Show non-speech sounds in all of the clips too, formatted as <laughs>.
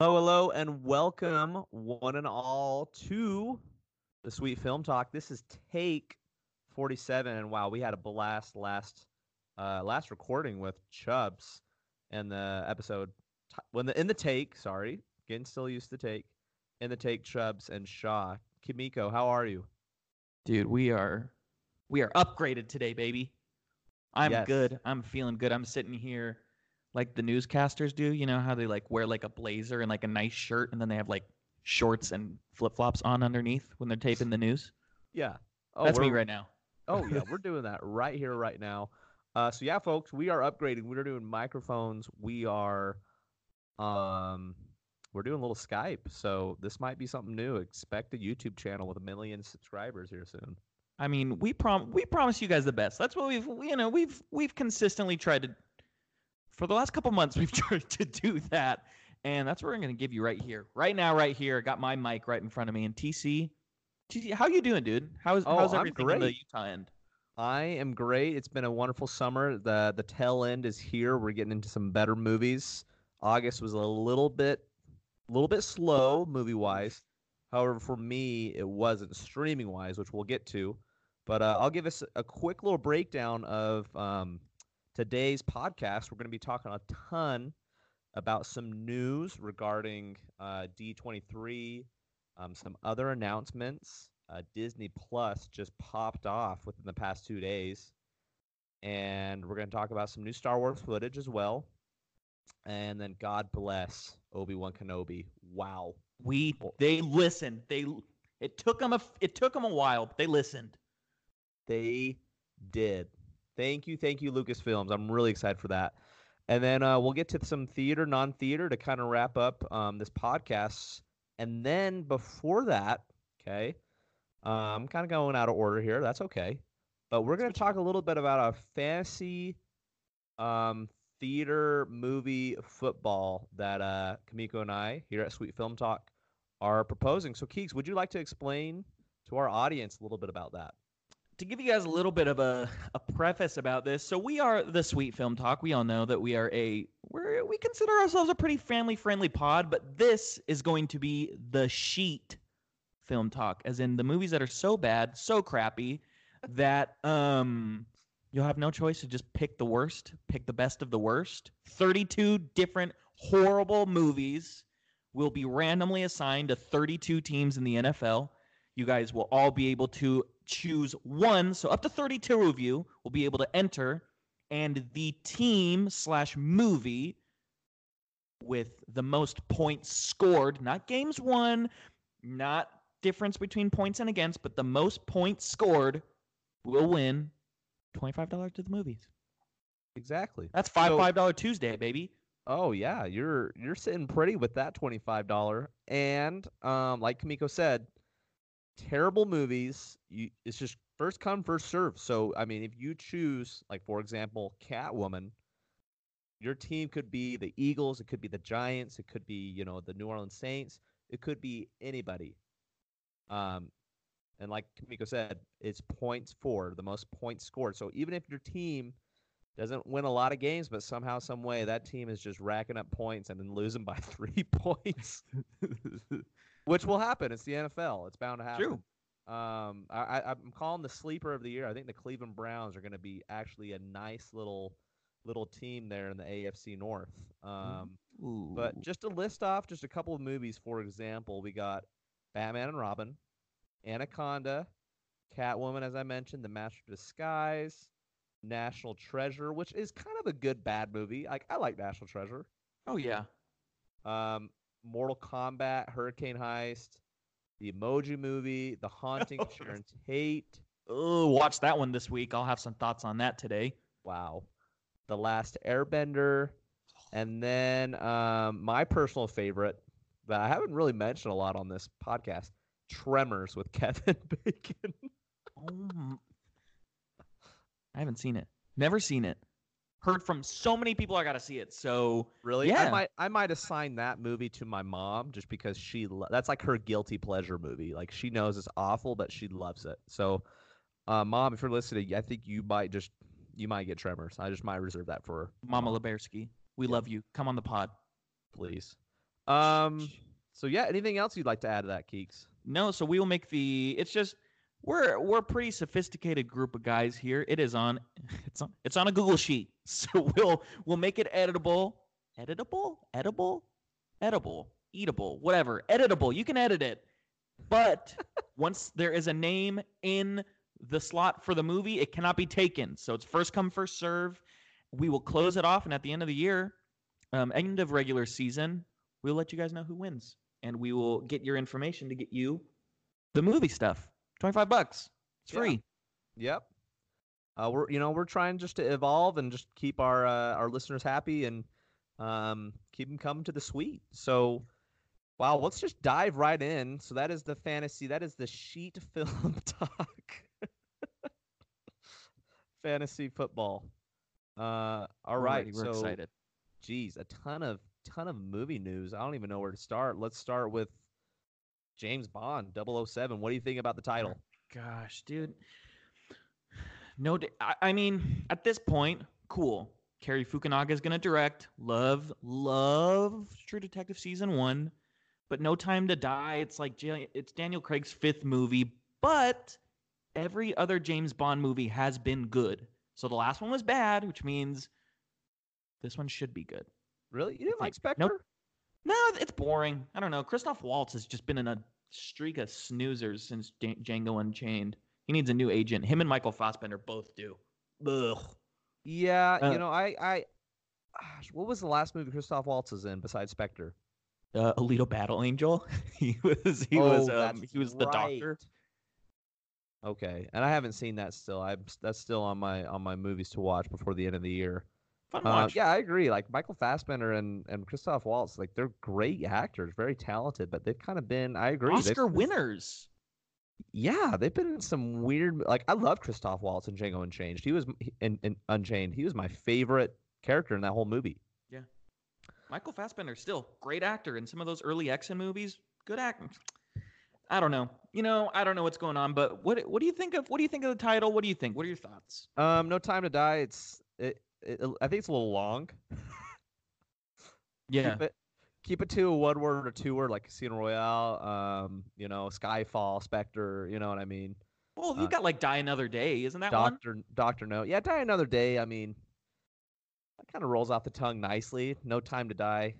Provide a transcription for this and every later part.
Hello, hello, and welcome one and all to the Sweet Film Talk. This is take 47, and wow, we had a blast last uh, last recording with Chubs and the episode when the in the take. Sorry, getting still used to take in the take. Chubs and Shaw. Kimiko, how are you? Dude, we are we are upgraded today, baby. I'm Yes. good. I'm feeling good. I'm sitting here like the newscasters do. You know how they like wear like a blazer and like a nice shirt, and then they have like shorts and flip flops on underneath when they're taping the news. Yeah. Oh, That's me right now. Oh yeah, <laughs> we're doing that right here, right now. Uh, so yeah, folks, we are upgrading. We're doing microphones. We are, um, we're doing a little Skype. So this might be something new. Expect a YouTube channel with a million subscribers here soon. I mean, we prom we promise you guys the best. That's what we've you know we've we've consistently tried to. For the last couple months, <laughs> we've tried to do that, and that's what we're going to give you right here, right now, right here. I got my mic right in front of me, and TC, TC, how you doing, dude? How's Oh, how's I'm everything on the. Utah end? I am great. It's been a wonderful summer. the The tail end is here. We're getting into some better movies. August was a little bit, a little bit slow movie wise. However, for me, it wasn't streaming wise, which we'll get to. But uh, I'll give us a quick little breakdown of um, today's podcast. We're going to be talking a ton about some news regarding uh, D23, um, some other announcements. Uh, Disney Plus just popped off within the past two days. And we're going to talk about some new Star Wars footage as well. And then God bless Obi Wan Kenobi. Wow. We they listened. They it took them a it took them a while, but they listened. They did. Thank you, thank you, Lucasfilms. I'm really excited for that. And then uh, we'll get to some theater, non-theater to kind of wrap up um, this podcast. And then before that, okay, uh, I'm kind of going out of order here. That's okay. But we're going to talk a little bit about a fantasy um, theater movie football that uh, Kamiko and I here at Sweet Film Talk are proposing. So, Keeks, would you like to explain to our audience a little bit about that? To give you guys a little bit of a, a preface about this, so we are the Sweet Film Talk. We all know that we are a we're, we consider ourselves a pretty family friendly pod, but this is going to be the sheet film talk, as in the movies that are so bad, so crappy <laughs> that um you'll have no choice to just pick the worst, pick the best of the worst. Thirty-two different horrible movies will be randomly assigned to 32 teams in the NFL. You guys will all be able to choose one, so up to 32 of you will be able to enter, and the team slash movie with the most points scored, not games won, not difference between points and against, but the most points scored will win $25 to the movies. Exactly. That's five So- five dollar Tuesday, baby. Oh yeah, you're you're sitting pretty with that twenty five dollar. And um, like Kamiko said, terrible movies. You it's just first come first serve. So I mean, if you choose like for example, Catwoman, your team could be the Eagles, it could be the Giants, it could be you know the New Orleans Saints, it could be anybody. Um, and like Kamiko said, it's points for the most points scored. So even if your team doesn't win a lot of games, but somehow, some way, that team is just racking up points and then losing by <laughs> three points, which will happen. It's the NFL. It's bound to happen. True. Um, I, I'm calling the sleeper of the year. I think the Cleveland Browns are going to be actually a nice little little team there in the AFC North. Um, but just to list off just a couple of movies, for example, we got Batman and Robin, Anaconda, Catwoman, as I mentioned, The Master of Disguise, National Treasure, which is kind of a good bad movie. Like I like National Treasure. oh yeah. Um, Mortal Kombat, Hurricane Heist, The Emoji Movie, The Haunting <laughs> of Sharon Tate. Oh, watch that one this week. I'll have some thoughts on that today. Wow. The Last Airbender. And then um, my personal favorite that I haven't really mentioned a lot on this podcast Tremors with <laughs> Kevin Bacon. Oh, I haven't seen it. Never seen it. Heard from so many people I got to see it. So Really? yeah. I might I might assign that movie to my mom just because she lo- that's like her guilty pleasure movie. Like she knows it's awful, but she loves it. So, uh, mom, if you're listening, I think you might just you might get Tremors. I just might reserve that for her. Mama Lebersky, we love you. Come on the pod. please. Um. So yeah, anything else you'd like to add to that, Keeks? No, so we will make the. It's just we're we're a pretty sophisticated group of guys here. It is on <laughs> it's on it's on a Google sheet, <laughs> so we'll we'll make it editable, editable, edible, edible, eatable, whatever, editable. You can edit it, but <laughs> once there is a name in the slot for the movie, it cannot be taken. So it's first come first serve. We will close it off, and at the end of the year, um, end of regular season, we'll let you guys know who wins, and we will get your information to get you the movie stuff. Twenty five bucks. It's Yeah. free. Yep. Uh, we're you know we're trying just to evolve and just keep our uh, our listeners happy and um, keep them coming to the suite. So, wow, let's just dive right in. So that is the fantasy. That is the sheet <laughs> film talk. <laughs> fantasy football. Uh, all right. We're so, excited. geez, a ton of ton of movie news. I don't even know where to start. Let's start with James Bond 007. What do you think about the title? Gosh, dude. No, I mean, at this point, cool. Cary Fukunaga is gonna direct. Love, love True Detective season one, but No Time to Die. It's like it's Daniel Craig's fifth movie, but every other James Bond movie has been good. So the last one was bad, which means this one should be good. Really? You didn't like Like, Spectre? nope. No, it's boring. I don't know. Christoph Waltz has just been in a streak of snoozers since Django Unchained. He needs a new agent. Him and Michael Fassbender both do. Ugh. Yeah, Uh, you know, I, I, gosh, what was the last movie Christoph Waltz is in besides Spectre? Uh, Alita Battle Angel. <laughs> he was. He Oh, was. Um, he was the doctor. Okay, and I haven't seen that still. I'm that's still on my on my movies to watch before the end of the year. Fun Uh, watch. yeah, I agree. Like Michael Fassbender and and Christoph Waltz, like they're great actors, very talented, but they've kind of been. I agree. they've Oscar been- winners. Yeah, they've been in some weird. Like I love Christoph Waltz in Django Unchained. He was in, in Unchained. He was my favorite character in that whole movie. Yeah, Michael Fassbender still great actor in some of those early X-Men movies. Good acting. I don't know. You know, I don't know what's going on, but what what do you think of what do you think of the title? What do you think? What are your thoughts? Um, No Time to Die. It's it, it. I think it's a little long. <laughs> Yeah. Keep it, keep it to a one word or two word like Casino Royale. Um, you know, Skyfall, Spectre. You know what I mean? Well, you uh, got like Die Another Day, isn't that one? Doctor Doctor No. Yeah, Die Another Day. I mean, that kind of rolls off the tongue nicely. No Time to Die.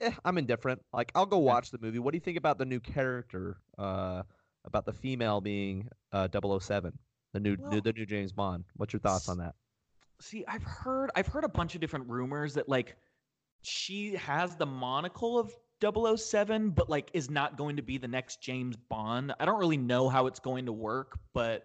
Eh, I'm indifferent. Like, I'll go watch the movie. What do you think about the new character? Uh, about the female being uh 007, the new, Well, new the new James Bond. What's your thoughts on that? See, I've heard I've heard a bunch of different rumors that like she has the monocle of 007 but like is not going to be the next James Bond. I don't really know how it's going to work, but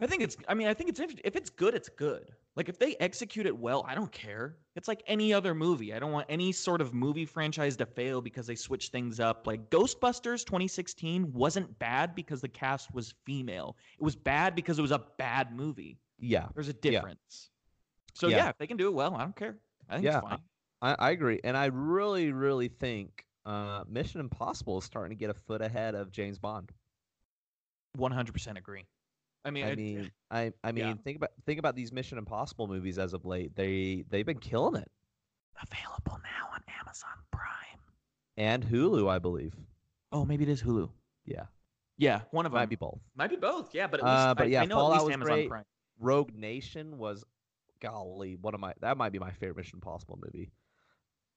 I think it's I mean, I think it's if, it's good, it's good. Like if they execute it well, I don't care. It's like any other movie. I don't want any sort of movie franchise to fail because they switch things up. Like Ghostbusters 2016 wasn't bad because the cast was female. It was bad because it was a bad movie. Yeah, There's a Yeah. difference. So Yeah. yeah. if they can do it well, I don't care. I think Yeah, it's fine. I, I agree, and I really, really think uh, Mission Impossible is starting to get a foot ahead of James Bond. One hundred percent agree. I mean, I mean, I, I mean, yeah. think about think about these Mission Impossible movies as of late. They they've been killing it, available now on Amazon Prime. and Hulu, I believe. Oh, maybe it is Hulu. Yeah, Yeah, one of them might be both. Might be both. Yeah, but at least Uh, but I, yeah, I know Fallout at least was Amazon great. Prime. Rogue Nation was, golly, one of my that might be my favorite Mission Impossible movie.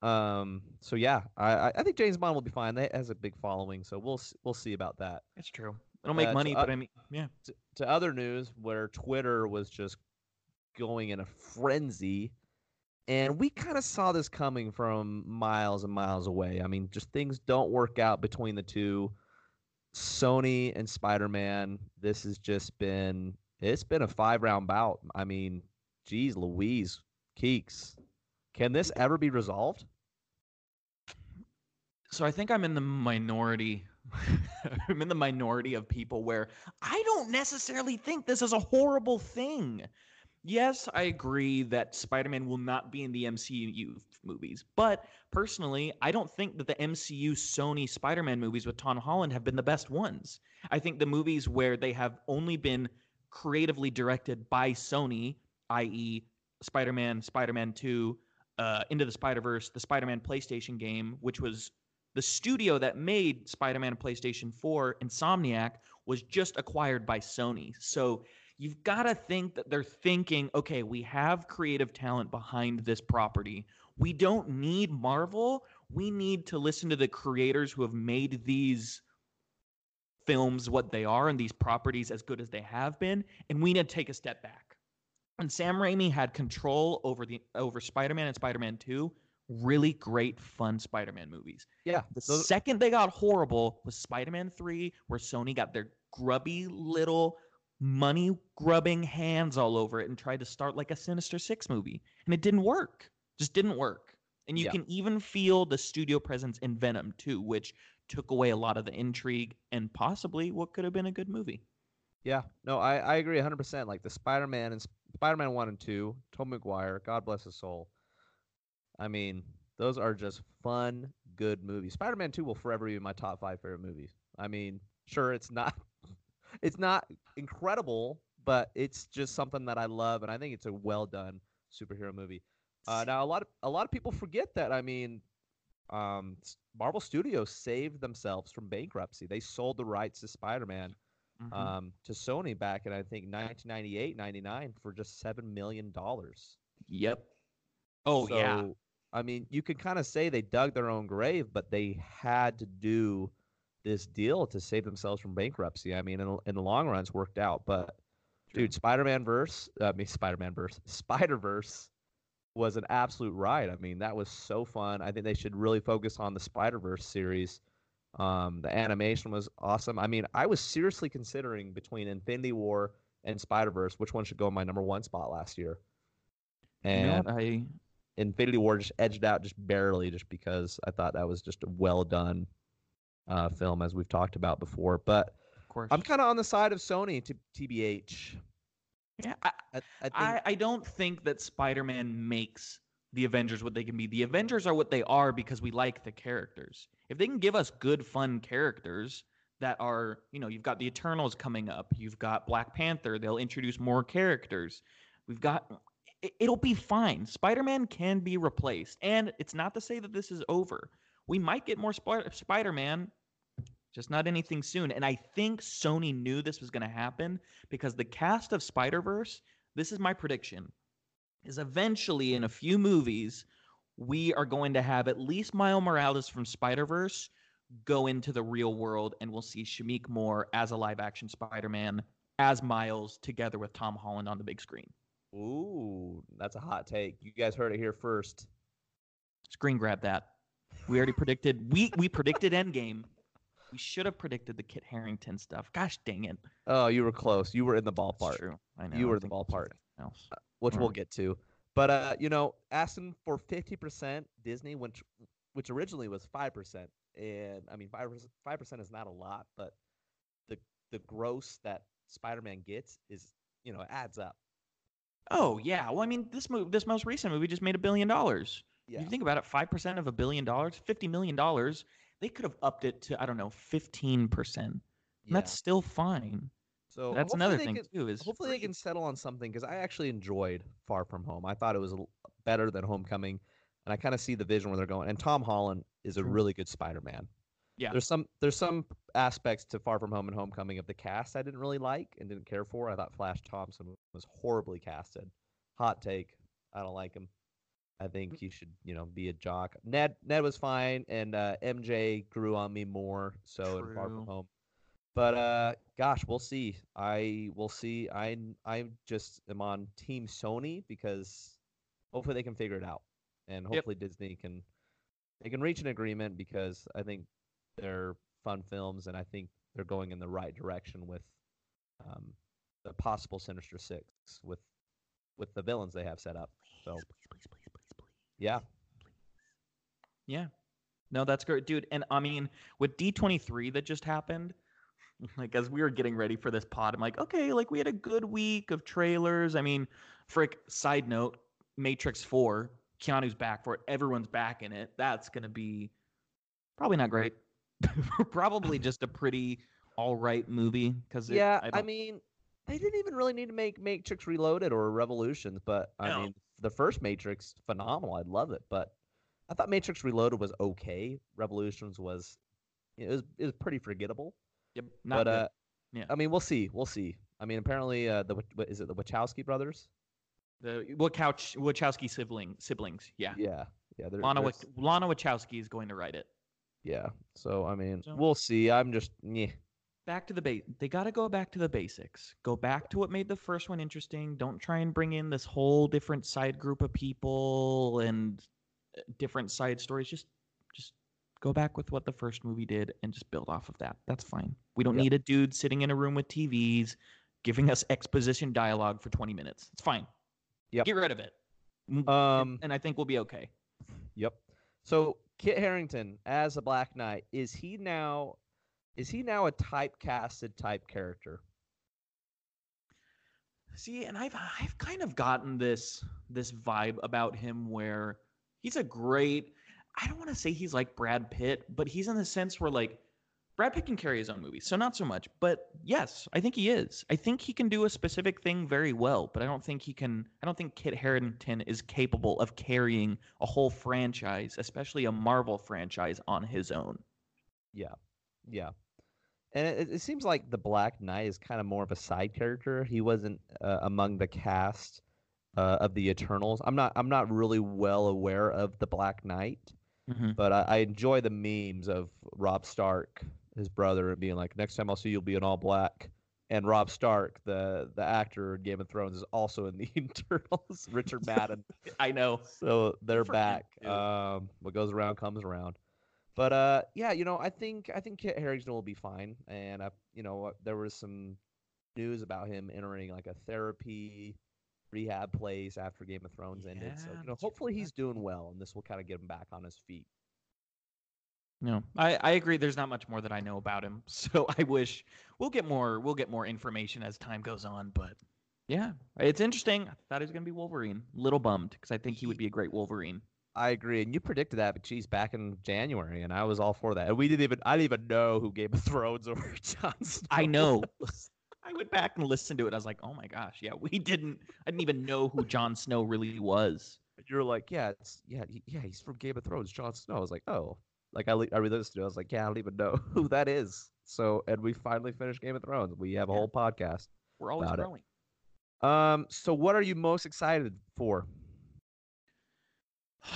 Um, so yeah, I I- think James Bond will be fine. That has a big following, so we'll we'll see about that. It's true. It'll make Uh, money, uh, but I mean, yeah. to, to other news where Twitter was just going in a frenzy. And we kind of saw this coming from miles and miles away. I mean, just things don't work out between the two. Sony and Spider Man, this has just been it's been a five round bout. I mean, geez, Louise, Keeks. Can this ever be resolved? So I think I'm in the minority. <laughs> I'm in the minority of people where I don't necessarily think this is a horrible thing. Yes, I agree that Spider-Man will not be in the MCU movies, but personally, I don't think that the MCU Sony Spider-Man movies with Tom Holland have been the best ones. I think the movies where they have only been creatively directed by Sony, i.e., Spider-Man, Spider-Man 2, uh, Into the Spider Verse, the Spider Man PlayStation game, which was the studio that made Spider Man PlayStation 4, Insomniac, was just acquired by Sony. So you've got to think that they're thinking, okay, we have creative talent behind this property. We don't need Marvel. We need to listen to the creators who have made these films what they are and these properties as good as they have been, and we need to take a step back. And Sam Raimi had control over the over Spider-Man and Spider-Man 2, really great fun Spider-Man movies. Yeah. The those- second they got horrible was Spider-Man 3, where Sony got their grubby little money grubbing hands all over it and tried to start like a Sinister Six movie. And it didn't work. Just didn't work. And you Yeah. can even feel the studio presence in Venom too, which took away a lot of the intrigue and possibly what could have been a good movie. Yeah, no, I, I agree 100%. Like the Spider Man and Spider Man 1 and 2, Tom Maguire, God bless his soul. I mean, those are just fun, good movies. Spider Man 2 will forever be my top five favorite movies. I mean, sure, it's not. <laughs> It's not incredible, but it's just something that I love, and I think it's a well done superhero movie. Uh, now, a lot of a lot of people forget that. I mean, um, Marvel Studios saved themselves from bankruptcy. They sold the rights to Spider Man Mhm. um, to Sony back in I think 1998, 99 for just seven million dollars. yep. Oh yeah. I mean, you could kind of say they dug their own grave, but they had to do this deal to save themselves from bankruptcy. I mean, in, the- in the long run, it's worked out. But True. dude, Spider-Man verse, I mean, Spider-Man verse, <laughs> Spider-Verse was an absolute ride. I mean, that was so fun. I think they should really focus on the Spider-Verse series. Um, the animation was awesome. I mean, I was seriously considering between Infinity War and Spider-Verse which one should go in my number one spot last year. You know And? I Infinity War just edged out just barely, just because I thought that was just a well done uh, film, as we've talked about before. But of course. I'm kind of on the side of Sony, to TBH. Yeah, I, I, I think I, I don't think that Spider-Man makes the Avengers what they can be. The Avengers are what they are because we like the characters. If they can give us good, fun characters that are, you know, you've got the Eternals coming up, you've got Black Panther, they'll introduce more characters. We've got it, it'll be fine. Spider-Man can be replaced, and it's not to say that this is over. We might get more Spi- Spider-Man, just not anything soon. And I think Sony knew this was going to happen because the cast of Spider-Verse, this is my prediction, is eventually in a few movies we are going to have at least Miles Morales from Spider-Verse go into the real world and we'll see Shameik Moore as a live-action Spider-Man as Miles together with Tom Holland on the big screen. Ooh, that's a hot take. You guys heard it here first. Screen grab that. We already predicted we we predicted Endgame. We should have predicted the Kit Harington stuff. Gosh dang it. Oh, you were close. You were in the ballpark, true. I know. You were the ballpark. Else. which we'll get to. But uh, you know, asking for 50% Disney, which which originally was 5%, and I mean 5% 5% is not a lot, but the the gross that Spider-Man gets is, you know, it adds up. Oh yeah. Well, I mean, this move, this most recent movie just made a billion dollars. Yeah. You think about it, five percent of a billion dollars, fifty million dollars. They could have upped it to I don't know, fifteen percent. yeah. That's still fine. so That's another thing can- too. Is Hopefully they can settle on something because I actually enjoyed Far From Home. I thought it was better than Homecoming, and I kind of see the vision where they're going. And Tom Holland is a really good Spider-Man. Yeah. There's some there's some aspects to Far From Home and Homecoming of the cast I didn't really like and didn't care for. I thought Flash Thompson was horribly casted. Hot take. I don't like him. I Mm. think he should, you know, be a jock. Ned Ned was fine, and uh, MJ grew on me more so Far From Home. But uh, gosh, we'll see. I will see. I I just am on Team Sony because hopefully they can figure it out, and Yep. hopefully Disney can they can reach an agreement because I think they're fun films, and I think they're going in the right direction with um, the possible Sinister Six with with the villains they have set up. So please, please, please. Yeah, Yeah. No, that's great, dude. And I mean, with D23 that just happened, like as we were getting ready for this pod, I'm like, okay, like we had a good week of trailers. I mean, frick, side note, Matrix 4, Keanu's back for it. Everyone's back in it. That's going to be probably not great. <laughs> probably <laughs> just a pretty all right movie because yeah. I, I, mean, they didn't even really need to make Matrix Reloaded or Revolutions, but I No. mean, the first Matrix phenomenal. I love it, but I thought Matrix Reloaded was okay. Revolutions was it was it was pretty forgettable. Yep. Not but good. uh, Yeah. I mean, we'll see. We'll see. I mean, apparently, uh, the what is it the Wachowski brothers? the Wachowski, Wachowski sibling siblings. Yeah. Yeah, yeah. They're, Lana, they're- Lana Wachowski is going to write it. yeah. So I mean, So- we'll see. I'm just yeah. Back to the base. They got to go back to the basics. Go back to what made the first one interesting. Don't try and bring in this whole different side group of people and uh, different side stories. Just, just go back with what the first movie did and just build off of that. That's fine. We don't Yep. need a dude sitting in a room with TVs giving us exposition dialogue for 20 minutes. It's fine. Yep. Get rid of it. Um. and I think we'll be okay. Yep. So Kit Harington as a Black Knight is he now? Is he now a typecasted type character? See, and I've I've kind of gotten this this vibe about him where he's a great I don't want to say he's like Brad Pitt, but he's in the sense where like Brad Pitt can carry his own movies, so not so much. But yes, I think he is. I think he can do a specific thing very well, but I don't think he can I don't think Kit Harington is capable of carrying a whole franchise, especially a Marvel franchise on his own. Yeah, yeah. And it, it seems like the Black Knight is kind of more of a side character. He wasn't uh, among the cast uh, of the Eternals. I'm not. I'm not really well aware of the Black Knight, Mhm. but I, I enjoy the memes of Rob Stark, his brother, being like, "Next time I'll see you, you'll be in all black." And Rob Stark, the the actor in Game of Thrones, is also in the <laughs> Eternals. Richard <laughs> Madden. I know. So they're for back. Um, what goes around comes around. But uh, yeah, you know, I think I think Kit Harington will be fine. And I, you know, there was some news about him entering like a therapy rehab place after Game of Thrones ended. So you know, hopefully he's doing well, and this will kind of get him back on his feet. No, I, I agree. There's not much more that I know about him, <laughs> so I wish we'll get more. We'll get more information as time goes on. But yeah, it's interesting. I thought he was gonna be Wolverine. Little bummed because I think he would be a great Wolverine. I agree, and you predicted that, but geez, back in January, and I was all for that. And we didn't even I didn't even know who Game of Thrones <laughs> or Jon Snow. I know. <laughs> I went back and listened to it. I was like, oh my gosh, yeah, we didn't. I didn't even know who Jon Snow really was. you're like, yeah, it's yeah, he- yeah, he's from Game of Thrones, Jon Snow. I was like, oh, like I, I re-listened to it. I was like, yeah, I don't even know <laughs> who that is. So, and we finally finished Game of Thrones. We have a Yeah. whole podcast. We're always About it. growing. Um, so what are you most excited for?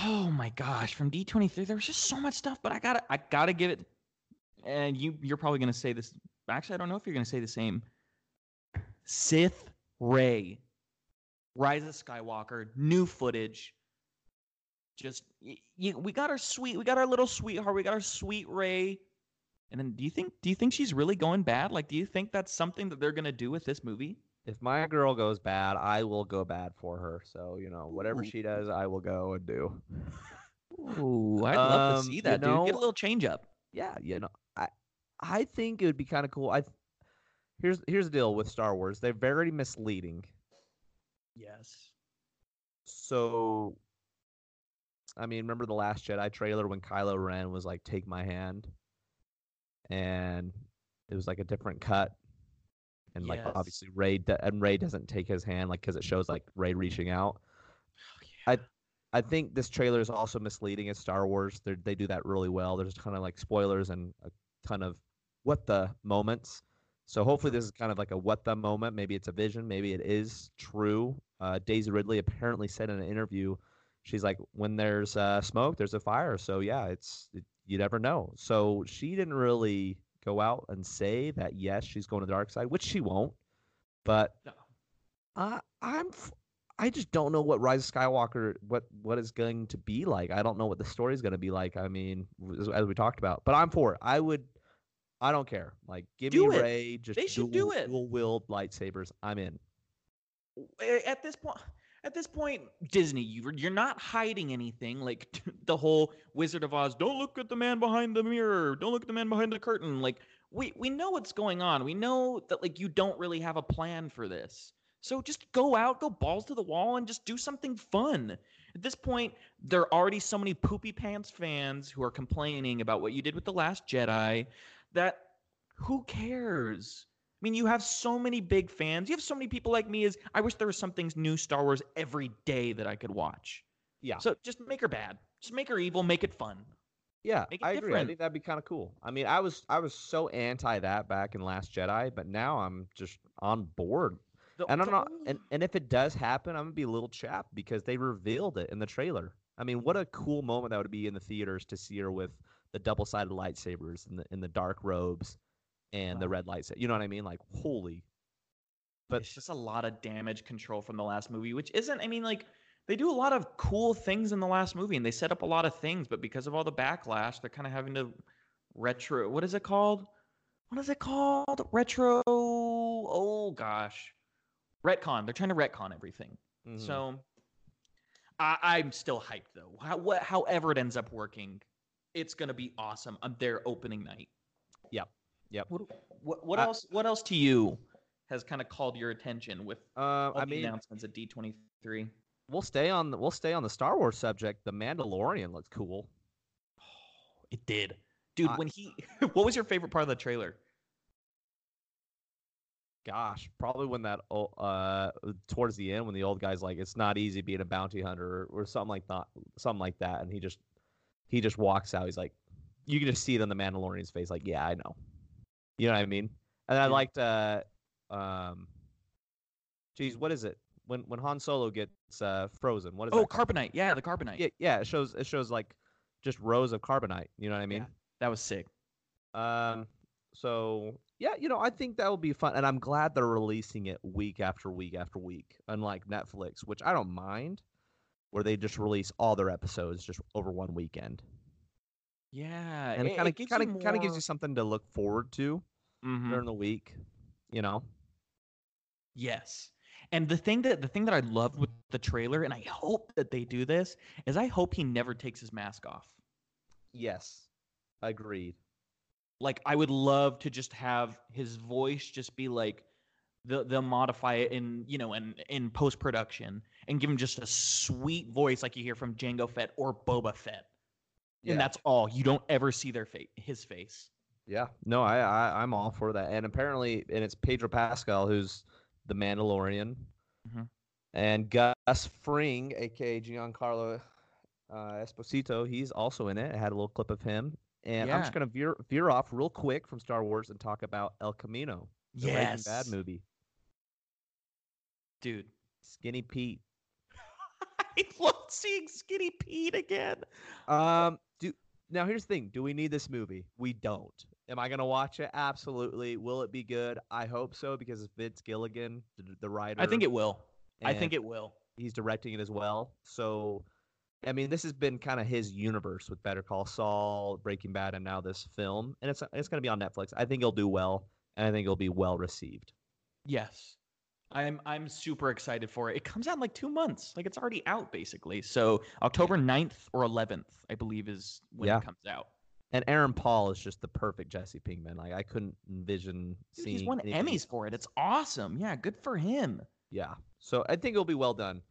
Oh my gosh, from D23, there was just so much stuff, but I gotta I gotta give it and you you're probably gonna say this actually I don't know if you're gonna say the same. Sith Rey. Rise of Skywalker, new footage. Just y- y- we got our sweet we got our little sweetheart, we got our sweet Rey. And then do you think do you think she's really going bad? Like do you think that's something that they're gonna do with this movie? If my girl goes bad, I will go bad for her. So you know, whatever Ooh. she does, I will go and do. Ooh, I'd love Um, to see you that, dude. Get a little change up. Yeah, you know, I I think it would be kind of cool. I here's here's the deal with Star Wars. They're very misleading. Yes. So, I mean, remember the Last Jedi trailer when Kylo Ren was like, "Take my hand," and it was like a different cut, and like Yes. obviously Rey d- and Rey doesn't take his hand like because it shows like Rey reaching out. Oh, I think this trailer is also misleading as Star Wars. They they do that really well. There's kind of like spoilers and a ton of what the moments. So hopefully this is kind of like a what the moment. Maybe it's a vision. Maybe it is true. Uh, Daisy Ridley apparently said in an interview, she's like, when there's uh, smoke, there's a fire. So yeah, it's it, you never know. So she didn't really go out and say that yes, she's going to the dark side, which she won't. But No. I I'm I just don't know what Rise of Skywalker what what is going to be like. I don't know what the story is going to be like. I mean, as, as we talked about, but I'm for it. I would. I don't care. Like, give Do me. Rey. Just They should dual, do it. Dual wield lightsabers. I'm in. At this point at this point disney you, you're not hiding anything like <laughs> the whole wizard of oz don't look at the man behind the mirror don't look at the man behind the curtain. Like we we know what's going on. We know that like you don't really have a plan for this. So just go out go balls to the wall and just do something fun. At this point there are already so many poopy pants fans who are complaining about what you did with the last jedi that who cares I mean, you have so many big fans. You have so many people like me. Is I wish there was something new Star Wars every day that I could watch. Yeah. So just make her bad. Just make her evil. Make it fun. Yeah, Make it I agree. I think that'd be kind of cool. I mean, I was I was so anti that back in Last Jedi, but now I'm just on board. The- And I'm not and, and if it does happen, I'm gonna be a little chapped because they revealed it in the trailer. I mean, what a cool moment that would be in the theaters to see her with the double sided lightsabers and the in the dark robes and the red lights. You know what I mean? Like holy but- it's just a lot of damage control from the last movie, which isn't. I mean, like they do a lot of cool things in the last movie, and they set up a lot of things, but because of all the backlash, they're kind of having to retro. What is it called? What is it called? Retro. Oh gosh, retcon. They're trying to retcon everything. Mhm. So I, I'm still hyped though. How, what, however it ends up working, it's gonna be awesome on their opening night. Yep. What what, what I- else? What else to you has kind of called your attention with uh, I the mean, announcements at D23? we'll stay on the, we'll stay on the Star Wars subject. The Mandalorian looks cool. <sighs> It did, dude. When he, <laughs> what was your favorite part of the trailer? Gosh, probably when that uh towards the end when the old guy's like, it's not easy being a bounty hunter or, or something like that, something like that, and he just he just walks out. He's like, you can just see it on the Mandalorian's face, like, yeah, I know, you know what I mean? And I Yeah. liked, uh, um, geez, what is it when when Han Solo gets uh frozen? What is it? Oh, called? carbonite. Yeah, the carbonite. Yeah, yeah, it shows it shows like just rows of carbonite. You know what I mean? Yeah, that was sick. Um, so yeah, you know, I think that will be fun, and I'm glad they're releasing it week after week after week, unlike Netflix, which I don't mind, where they just release all their episodes just over one weekend, Yeah, and it kind of kind of kind of gives you something to look forward to Mhm. during the week, you know. Yes. And the thing that the thing that I love with the trailer, and I hope that they do this, is I hope he never takes his mask off. Yes, agreed. Like I would love to just have his voice just be like they'll, they'll modify it in you know in in post production and give him just a sweet voice like you hear from Jango Fett or Boba Fett, Yeah. and that's all. You don't ever see their face, his face. Yeah, no, I, I I'm all for that. And apparently, and it's Pedro Pascal who's the Mandalorian, Mhm. and Gus Fring, aka Giancarlo uh, Esposito, he's also in it. I had a little clip of him, and I'm just gonna veer veer off real quick from Star Wars and talk about El Camino, the Yes, Bad movie. dude. Skinny Pete. <laughs> I love seeing Skinny Pete again. Um, now here's the thing: Do we need this movie? We don't. Am I gonna watch it? Absolutely. Will it be good? I hope so because it's Vince Gilligan, the, the writer. I think it will. I think it will. he's directing it as well. So, I mean, this has been kind of his universe with Better Call Saul, Breaking Bad, and now this film, and it's it's gonna be on Netflix. I think it'll do well, and I think it'll be well received. Yes. I'm I'm super excited for it. It comes out in like two months. Like it's already out basically. So October 9th or 11th, I believe, is when Yeah. it comes out. And Aaron Paul is just the perfect Jesse Pinkman. Like I couldn't envision Dude, seeing. he's won anything- Emmys for it. It's awesome. Yeah, good for him. Yeah. So I think it'll be well done.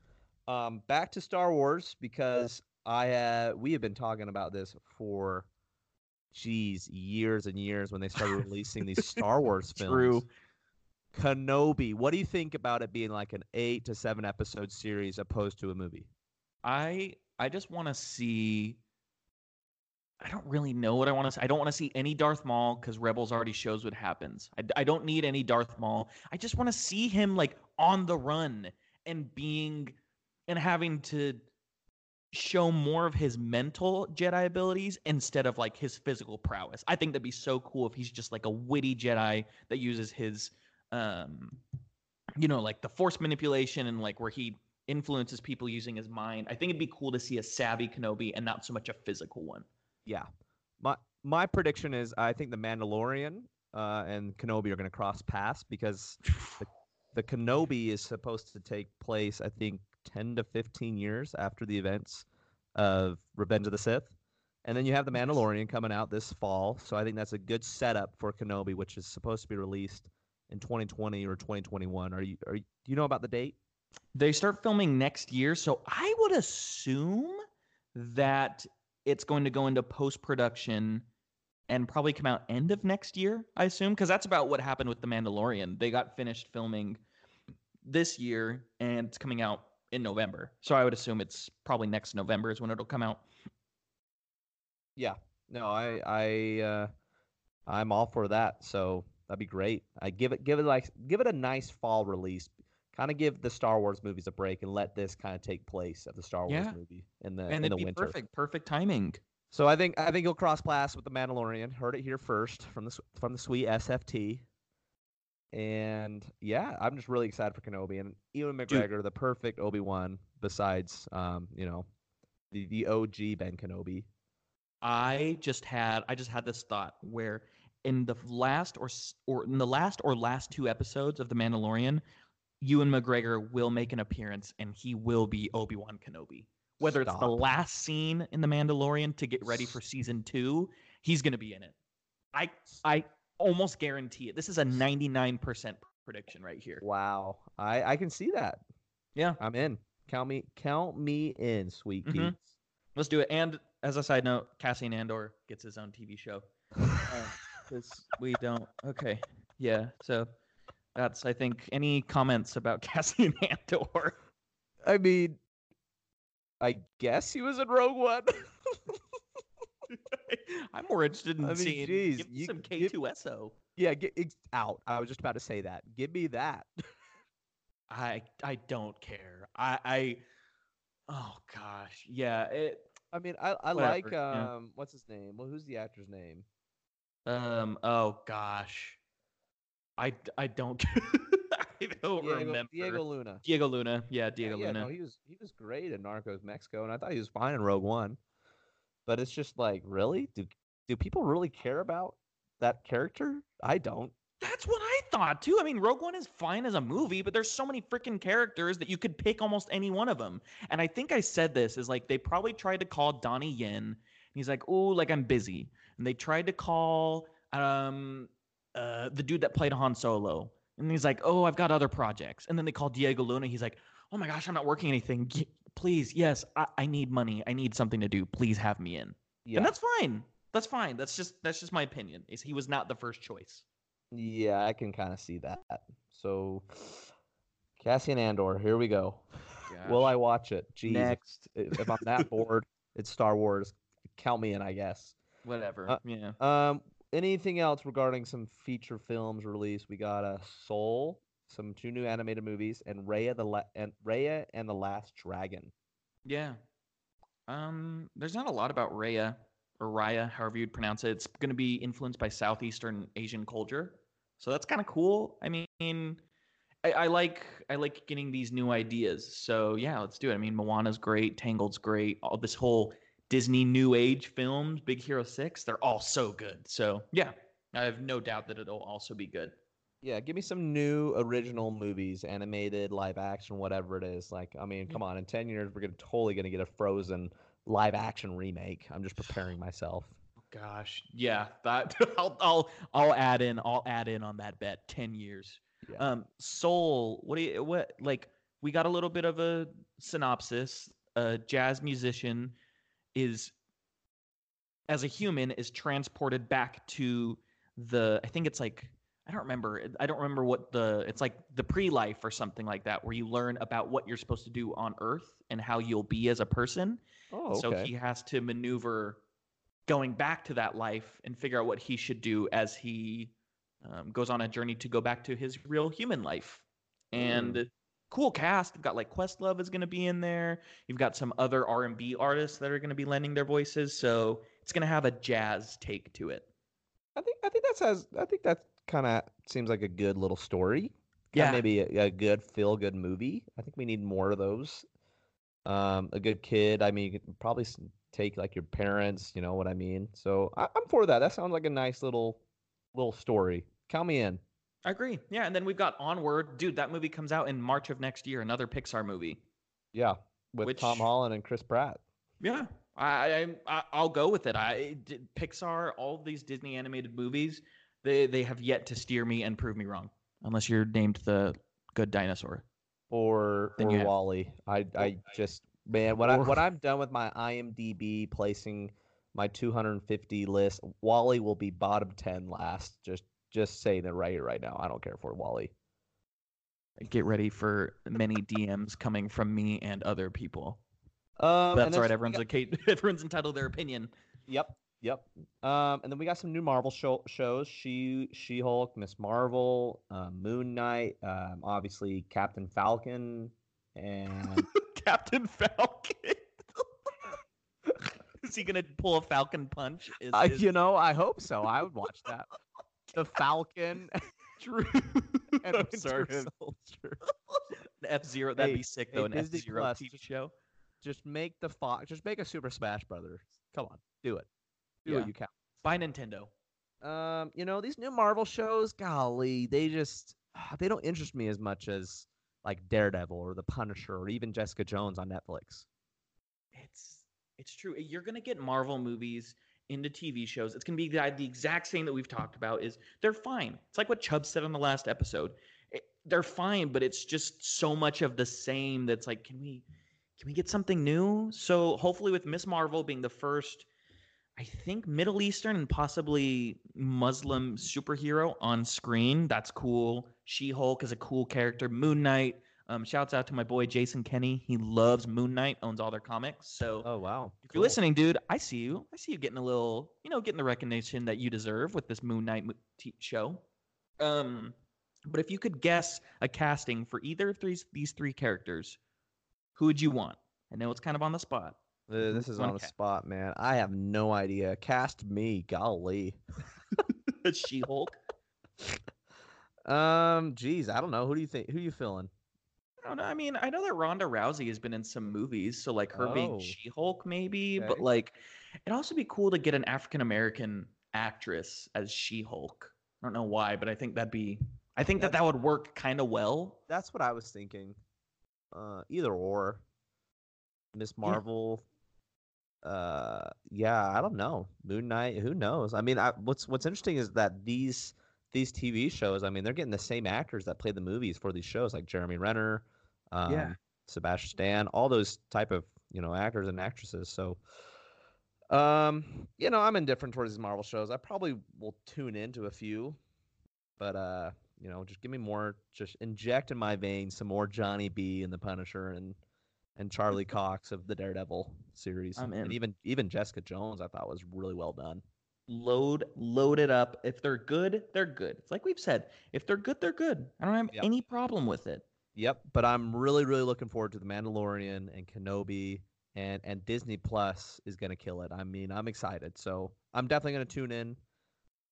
Um, back to Star Wars because I uh, we have been talking about this for, geez, years and years when they started releasing these Star Wars <laughs> films. True. Kenobi. What do you think about it being like an eight to seven episode series opposed to a movie? I I just want to see. I don't really know what I want to. I don't want to see any Darth Maul because Rebels already shows what happens. I, I don't need any Darth Maul. I just want to see him like on the run and being and having to show more of his mental Jedi abilities instead of like his physical prowess. I think that'd be so cool if he's just like a witty Jedi that uses his um you know like the force manipulation and like where he influences people using his mind. I think it'd be cool to see a savvy Kenobi and not so much a physical one. Yeah. My my prediction is I think the Mandalorian uh, and Kenobi are going to cross paths because <sighs> the, the Kenobi is supposed to take place I think 10 to 15 years after the events of Revenge of the Sith. And then you have the Mandalorian coming out this fall, so I think that's a good setup for Kenobi which is supposed to be released in 2020 or 2021. Are you are you, do you know about the date? They start filming next year, so I would assume that it's going to go into post production and probably come out end of next year, I assume, because that's about what happened with The Mandalorian. They got finished filming this year, and it's coming out in November. So I would assume it's probably next November is when it'll come out. Yeah. No, I I uh I'm all for that. So that'd be great. I give it give it like give it a nice fall release. Kind of give the Star Wars movies a break and let this kind of take place at the Star Wars Yeah. movie in the and in it'd the be winter. perfect, perfect timing. So I think I think you'll cross paths with the Mandalorian. Heard it here first from the from the sweet SFT. And yeah, I'm just really excited for Kenobi and Ewan McGregor, the perfect Obi Wan. Besides, um, you know, the the OG Ben Kenobi. I just had I just had this thought where in the last or or in the last or last two episodes of The Mandalorian, Ewan McGregor will make an appearance and he will be Obi Wan Kenobi. Whether it's the last scene in The Mandalorian to get ready for season two, he's gonna be in it. I I almost guarantee it. This is a ninety nine percent prediction right here. Wow, I I can see that. Yeah. I'm in. Count me count me in, sweet Mhm. Pete. Let's do it. And as a side note, Cassian Andor gets his own TV show. <laughs> because we don't. Okay, yeah. So that's I think. Any comments about <laughs> Cassian Andor? I mean, I guess he was in Rogue One. <laughs> I'm more interested in I mean, seeing geez, give you- some K2SO. yeah, get it's out. I was just about to say that. Give me that. I I don't care. I I. Oh gosh, yeah. It, I mean, I I like Whatever, yeah. um, what's his name? Well, who's the actor's name? Um. Oh gosh. I I don't. <laughs> I don't Diego, remember. Diego Luna. Diego Luna. Yeah, Yeah, Diego yeah, Luna. no, he was he was great in Narcos Mexico, and I thought he was fine in Rogue One. But it's just like, really, do do people really care about that character? I don't. That's what I thought too. I mean, Rogue One is fine as a movie, but there's so many freaking characters that you could pick almost any one of them. And I think I said this is like they probably tried to call Donnie Yen. And he's like, "Oh, like I'm busy." And they tried to call um uh the dude that played Han Solo. And he's like, "Oh, I've got other projects." And then they call Diego Luna. He's like, "Oh my gosh, I'm not working anything. G- Please, yes, I, I need money. I need something to do. Please have me in." Yeah, And that's fine. That's fine. That's just that's just my opinion. Is he was not the first choice. yeah, I can kind of see that. So, Cassian Andor, here we go. Will I watch it? Jeez, Next. if I'm that bored, it's Star Wars. Count me in, I guess. Whatever. Uh, yeah. Um, anything else regarding some feature films released? We got a Soul, some two new animated movies, and Raya the La- and Raya and the Last Dragon. Yeah. Um, there's not a lot about Raya or Raya, however you'd pronounce it. It's going to be influenced by Southeastern Asian culture, so that's kind of cool. I mean, I, I like I like getting these new ideas. So yeah, let's do it. I mean, Moana's great, Tangled's great. All this whole Disney New Age films, Big Hero Six, they're all so good. So yeah, I have no doubt that it'll also be good. Yeah, give me some new original movies, animated, live action, whatever it is. Like, I mean, come on, in ten years we're gonna totally gonna get a Frozen live action remake. I'm just <sighs> preparing myself. Gosh, yeah, that <laughs> I'll I'll I'll add in I'll add in on that bet. Ten years. Yeah. Um, Soul. What do you what like? We got a little bit of a synopsis. A jazz musician is, as a human, is transported back to the. I think it's like I don't remember. I don't remember what the. It's like the pre-life or something like that, where you learn about what you're supposed to do on Earth and how you'll be as a person. Oh, So he has to maneuver going back to that life and figure out what he should do as he um, goes on a journey to go back to his real human life. And cool cast. You've got like Questlove is going to be in there. You've got some other R and B artists that are going to be lending their voices. So it's going to have a jazz take to it. I think I think that says I think that kind of seems like a good little story. Yeah. Yeah, maybe a, a good feel good movie. I think we need more of those. Um, a good kid. I mean, you could probably take like your parents. You know what I mean? So I, I'm for that. That sounds like a nice little little story. Count me in. I agree. Yeah. And then we've got Onward. Dude, that movie comes out in March of next year. Another Pixar movie. Yeah, with Which- Tom Holland and Chris Pratt. Yeah, I, I I- I'll go with it. I did Pixar, all these Disney animated movies, they they have yet to steer me and prove me wrong. Unless you're named the good dinosaur. or Then or WALL-E. I I just man when I Or- when I'm done with my IMDb placing my 250 list. WALL-E will be bottom 10 last. Just just saying it right here, right now. I don't care for WALL-E. Get ready for many DMs coming from me and other people. Um, That's right. Everyone's got- okay. <laughs> Everyone's entitled to their opinion. Yep, yep. Um, and then we got some new Marvel show- shows: She, She Hulk, Miss Marvel, uh, Moon Knight, um, obviously Captain Falcon, and <laughs> Captain Falcon. <laughs> Is he gonna pull a Falcon punch? Is, is you know, I hope so. I would watch that. The Falcon <laughs> true? and I'm sorry. <laughs> F Zero. That'd Hey, be sick hey, though. An F Zero TV just- show. Just make the Fox. Just make a Super Smash Brothers. Come on, do it. Do Yeah. what you can. By Nintendo. Um, you know, these new Marvel shows, golly, they just <sighs> they don't interest me as much as like Daredevil or The Punisher or even Jessica Jones on Netflix. It's it's true. You're gonna get Marvel movies into TV shows. It's gonna be the, exact same that we've talked about. Is they're fine. It's like what Chubb said on the last episode. It, they're fine, but it's just so much of the same. That's like, can we can we get something new? So hopefully, with Miss Marvel being the first. I think Middle Eastern and possibly Muslim superhero on screen. That's cool. She Hulk is a cool character. Moon Knight. Um, shouts out to my boy Jason Kenny. He loves Moon Knight, owns all their comics. So Oh wow. if you're listening, dude, I see you. I see you getting a little, you know, getting the recognition that you deserve with this Moon Knight show. Um, but if you could guess a casting for either of these these three characters, who would you want? I know it's kind of on the spot. Uh, this is on the cat. spot, man. I have no idea. Cast me, golly. <laughs> She Hulk. <laughs> Um, geez, I don't know. Who do you think? Who you feeling? I don't know. I mean, I know that Ronda Rousey has been in some movies, so like her Oh. being She Hulk, maybe. But like, it'd also be cool to get an African American actress as She Hulk. I don't know why, but I think that'd be. I think that that would work kind of well. That's what I was thinking. Uh, either or. Miss Marvel. Uh, yeah, I don't know. Moon Knight. Who knows? I mean, I, what's what's interesting is that these these TV shows. I mean, they're getting the same actors that play the movies for these shows, like Jeremy Renner, um, Yeah. Sebastian Stan, all those type of you know actors and actresses. So, um, you know, I'm indifferent towards these Marvel shows. I probably will tune into a few, but uh, you know, just give me more. Just inject in my veins some more Johnny B and the Punisher and and Charlie <laughs> Cox of the Daredevil series, I'm in. and even even Jessica Jones. I thought was really well done. Load, load it up. If they're good, they're good. It's like we've said. If they're good, they're good. I don't have Yep. any problem with it. Yep, but I'm really really looking forward to the Mandalorian and Kenobi. And, and Disney Plus is gonna kill it. I mean, I'm excited. So I'm definitely gonna tune in.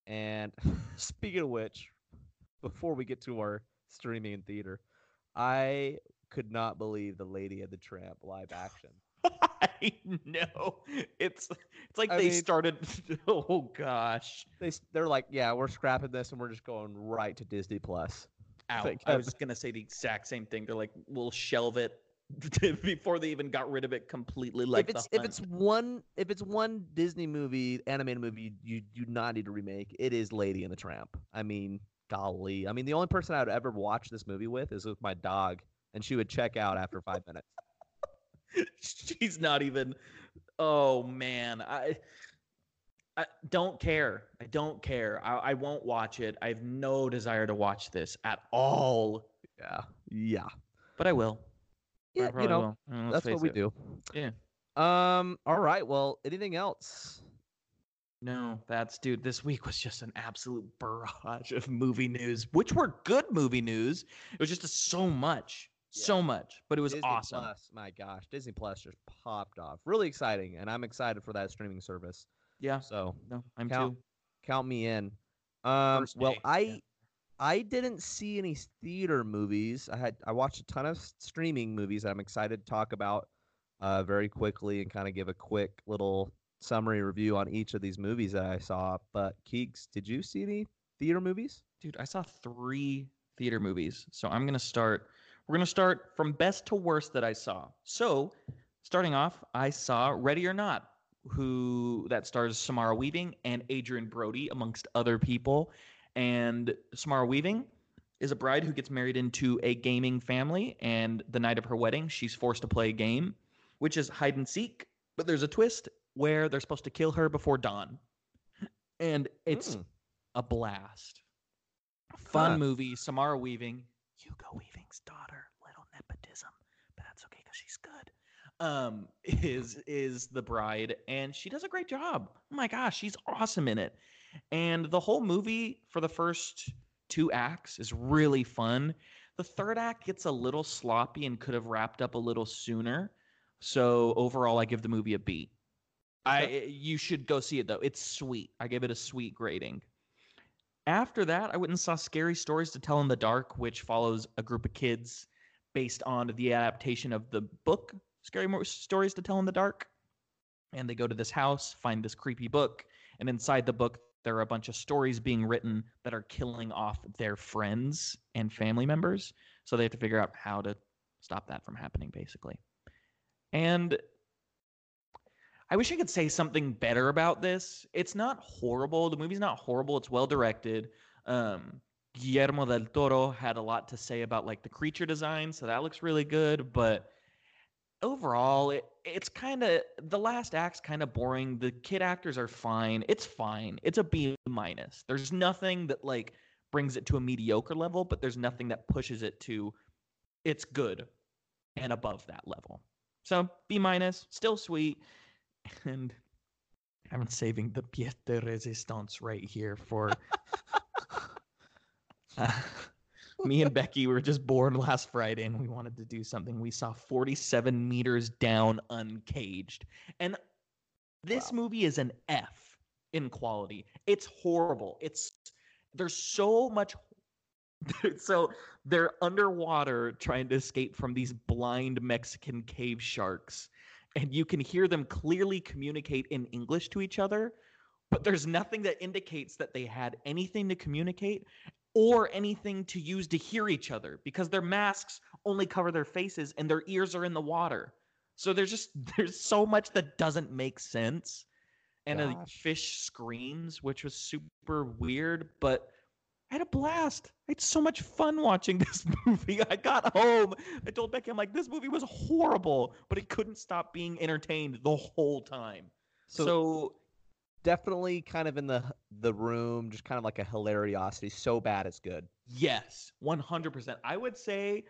And <laughs> speaking of which, before we get to our streaming in theater, I could not believe the Lady of the Tramp live action. <laughs> I know. It's it's like I they mean- started. <laughs> Oh gosh. They they're like, yeah, we're scrapping this and we're just going right to Disney Plus. Ow. Like, I was gonna say the exact same thing. They're like, we'll shelve it <laughs> before they even got rid of it completely. Like if it's if it's one if it's one Disney movie animated movie you, you do not need to remake, it is Lady and the Tramp. I mean, golly. I mean, the only person I would ever watch this movie with is with my dog, and she would check out after five minutes. <laughs> she's not even. Oh man, I. I don't care. I don't care. I, I won't watch it. I have no desire to watch this at all. Yeah, yeah, But I will. I yeah. You probably know. I let's that's what we it. do. Yeah. Um. All right. Well, anything else? No, that's dude. This week was just an absolute barrage of movie news, which were good movie news. It was just a, so much, so much, but it was Disney awesome. Plus, my gosh, Disney Plus just popped off. Really exciting, and I'm excited for that streaming service. Yeah, So no, I'm Count- too. count me in. Um, well, I yeah. I didn't see any theater movies. I had I watched a ton of streaming movies that I'm excited to talk about uh, very quickly and kind of give a quick little summary review on each of these movies that I saw. But Keeks, did you see any theater movies? Dude, I saw three theater movies, so I'm gonna start. We're gonna start from best to worst that I saw. So, starting off, I saw Ready or Not, who that stars Samara Weaving and Adrien Brody, amongst other people. And Samara Weaving is a bride who gets married into a gaming family, and the night of her wedding, she's forced to play a game, which is hide and seek. But there's a twist. where they're supposed to kill her before dawn, and it's Mm. a blast. Fun Huh. movie. Samara Weaving, Hugo Weaving's daughter. Little nepotism, but that's okay because she's good. Um, is is the bride, and she does a great job. Oh my gosh, she's awesome in it. And the whole movie for the first two acts is really fun. The third act gets a little sloppy and could have wrapped up a little sooner. So overall, I give the movie a B. I you should go see it though. It's sweet. I give it a sweet grading. After that, I went and saw Scary Stories to Tell in the Dark, which follows a group of kids based on the adaptation of the book Scary Stories to Tell in the Dark. And they go to this house, find this creepy book, and inside the book there are a bunch of stories being written that are killing off their friends and family members. So they have to figure out how to stop that from happening, basically. And I wish I could say something better about this. It's not horrible. The movie's not horrible. It's well directed. Um, Guillermo del Toro had a lot to say about like the creature design, so that looks really good. But overall, it, it's kind of the last act's kind of boring. The kid actors are fine. It's fine. It's a B minus. There's nothing that like brings it to a mediocre level, but there's nothing that pushes it to it's good and above that level. So B minus, still sweet. <laughs> And I'm saving the pièce de résistance right here for Uh, <laughs> <laughs> me and Becky were just bored last Friday and we wanted to do something. We saw 47 meters down uncaged. And this Wow. movie is an F in quality. It's horrible. It's there's so much <laughs> so they're underwater trying to escape from these blind Mexican cave sharks and you can hear them clearly communicate in English to each other, but there's nothing that indicates that they had anything to communicate or anything to use to hear each other because their masks only cover their faces and their ears are in the water. So there's just <laughs> there's so much that doesn't make sense. And a fish screams, which was super weird, but I had a blast. I had so much fun watching <laughs> this movie. I got home. I told Becky, I'm like, this movie was horrible, but it couldn't stop being entertained the whole time. So, so definitely kind of in the the room, just kind of like a hilariosity. So bad it's good. Yes, 100%. I would say,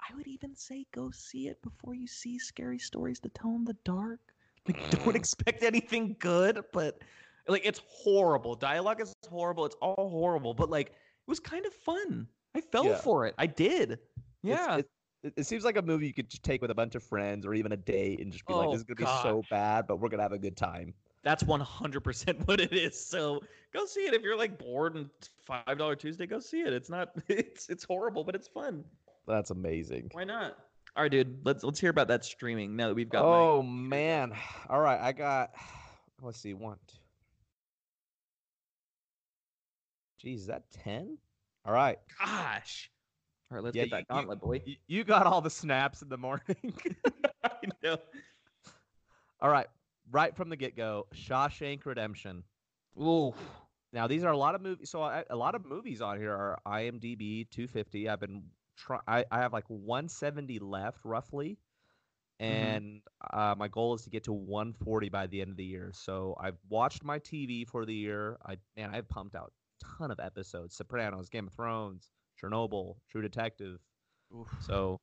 I would even say go see it before you see Scary Stories to Tell in the Dark. Like, <laughs> don't mm. expect anything good, but like, it's horrible. Dialogue is horrible. It's all horrible, but like, it was kind of fun. I fell Yeah. for it. I did. Yeah. it, it, it seems like a movie you could just take with a bunch of friends or even a date and just be like, Oh, "This is gonna be so bad, but we're gonna have a good time." That's 100% what it is. So go see it. If you're like bored and $5 Tuesday, go see it. It's not, <laughs> it's, it's horrible, but it's fun. That's amazing. Why not? All right, dude. Let's let's hear about that streaming now that we've got. my- Oh man! All right, I got. <sighs> Let's see, one, two. Geez, is that ten? All right, Gosh. All right, let's Yeah, get that you- gauntlet, boy. you, you got all the snaps in the morning. <laughs> <laughs> I know. all right, right from the get go, Shawshank Redemption. Ooh. Now these are a lot of movies. So I, a lot of movies on here are IMDb 250. I've been try. I, I have like 170 left roughly, and uh, my goal is to get to 140 by the end of the year. So I've watched my TV for the year. I man, I've pumped out a ton of episodes: Sopranos, Game of Thrones, Chernobyl, True Detective. So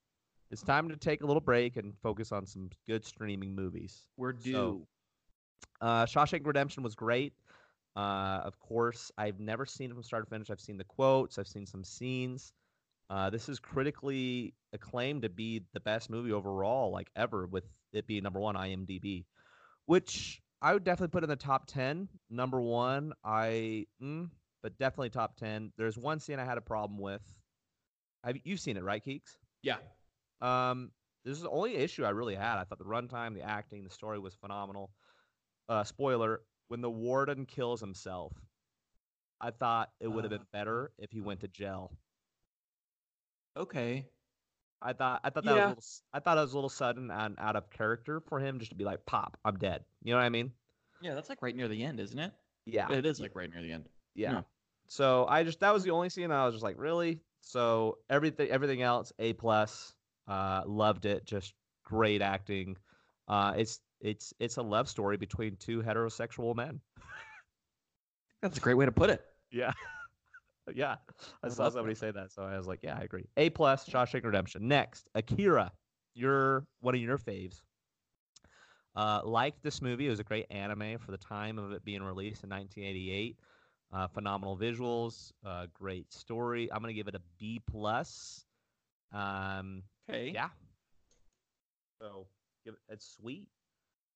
it's time to take a little break and focus on some good streaming movies. We're due. So- Uh, Shawshank Redemption was great. Uh, of course, I've never seen it from start to finish. I've seen the quotes, I've seen some scenes. Uh, this is critically acclaimed to be the best movie overall, like ever, with it being number one IMDb, which I would definitely put in the top ten. Number one, I, mm, but definitely top ten. There's one scene I had a problem with. Have you've seen it, right, Keeks? yeah. Um, this is the only issue I really had. I thought the runtime, the acting, the story was phenomenal. Uh, spoiler: when the warden kills himself, I thought it would have been better if he went to jail. Okay. I thought I thought that was a Yeah. little, s- I thought it was a little sudden and out of character for him just to be like, "Pop, I'm dead." You know what I mean? Yeah, that's like right near the end, isn't it? Yeah, It is like right near the end. yeah. yeah. So I just that was the only scene I was just like, really. So everything everything else, a plus. Uh, loved it. Just great acting. Uh, it's it's it's a love story between two heterosexual men. <laughs> That's a great way to put it. Yeah. <laughs> yeah. I I saw somebody that. say that, so I was like, yeah, I agree. A plus, Shawshank Redemption. Next, Akira. You're one of your faves. Uh, liked this movie. It was a great anime for the time of it being released in 1988. Uh, phenomenal visuals, uh, great story. I'm gonna give it a B plus. Um, Okay. yeah. So give it's sweet.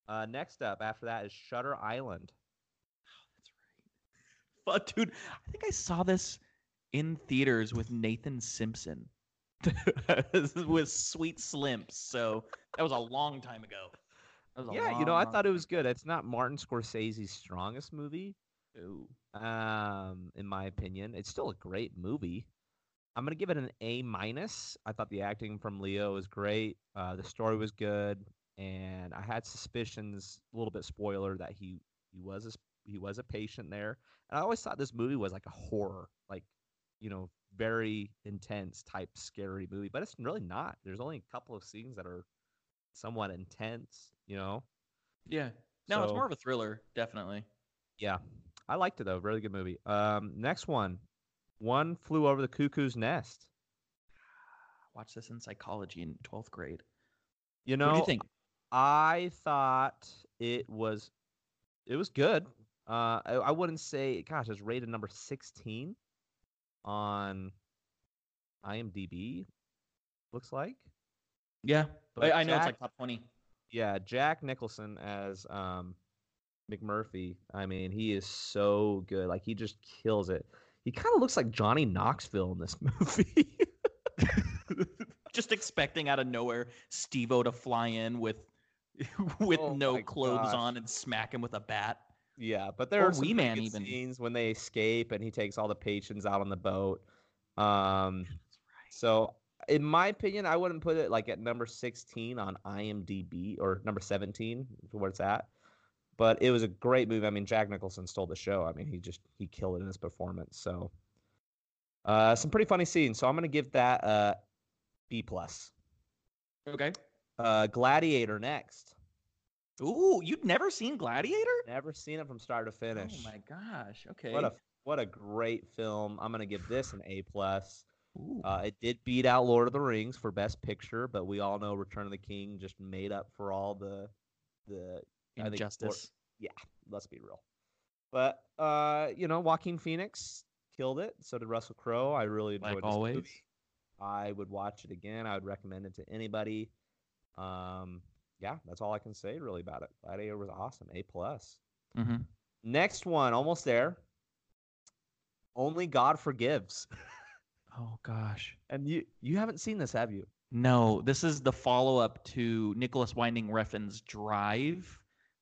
Uh, next up after that is Shutter Island. That's right. But dude, I think I saw this in theaters with Nathan Simpson. <laughs> with Sweet Slimps. So that was a long time ago. That was a Yeah, you know, I thought it was good. It's not Martin Scorsese's strongest movie, Ooh. um, in my opinion. It's still a great movie. I'm gonna give it an A minus. I thought the acting from Leo was great. Uh, the story was good, and I had suspicions, a little bit spoiler, that he he was a, he was a patient there. And I always thought this movie was like a horror, like you know, very intense type scary movie. But it's really not. There's only a couple of scenes that are somewhat intense, you know. Yeah. No, it's more of a thriller, definitely. Yeah, I liked it though. Really good movie. Um, next one, one flew over the cuckoo's nest. Watched this in psychology in 12th grade. You know, what do you think? I thought it was, it was good. Uh, I, I wouldn't say, gosh, it's rated number sixteen on IMDb. Looks like. Yeah. But I, I know it's like top 20. Yeah, Jack Nicholson as um McMurphy. I mean, he is so good. Like he just kills it. He kind of looks like Johnny Knoxville in this <laughs> movie. <laughs> Just expecting out of nowhere Steve-O to fly in with <laughs> with Oh no clothes gosh. on and smack him with a bat. yeah, but there Or are some Man even. scenes when they escape and he takes all the patients out on the boat. Um, so in my opinion, I wouldn't put it like at number 16 on IMDb or number 17 for where it's at. But it was a great movie. I mean, Jack Nicholson stole the show. I mean, he just he killed it in his performance. So uh some pretty funny scenes. So I'm gonna give that uh B plus. Okay. Uh Gladiator next. Ooh, you'd never seen Gladiator? Never seen it from start to finish. Oh my gosh. Okay. What a what a great film. I'm gonna give this an A plus. Uh, it did beat out Lord of the Rings for Best Picture, but we all know Return of the King just made up for all the the I think Lord- Injustice. let's be real. But uh, you know, Joaquin Phoenix killed it. So did Russell Crowe. I really enjoyed Like always. movie. I would watch it again. I would recommend it to anybody. Um, yeah, that's all I can say really about it. Gladiator was awesome. A plus. Mm-hmm. Next one, almost there. Only God forgives. <laughs> Oh gosh. And you you haven't seen this, have you? No, this is the follow-up to Nicolas Winding Refn's Drive.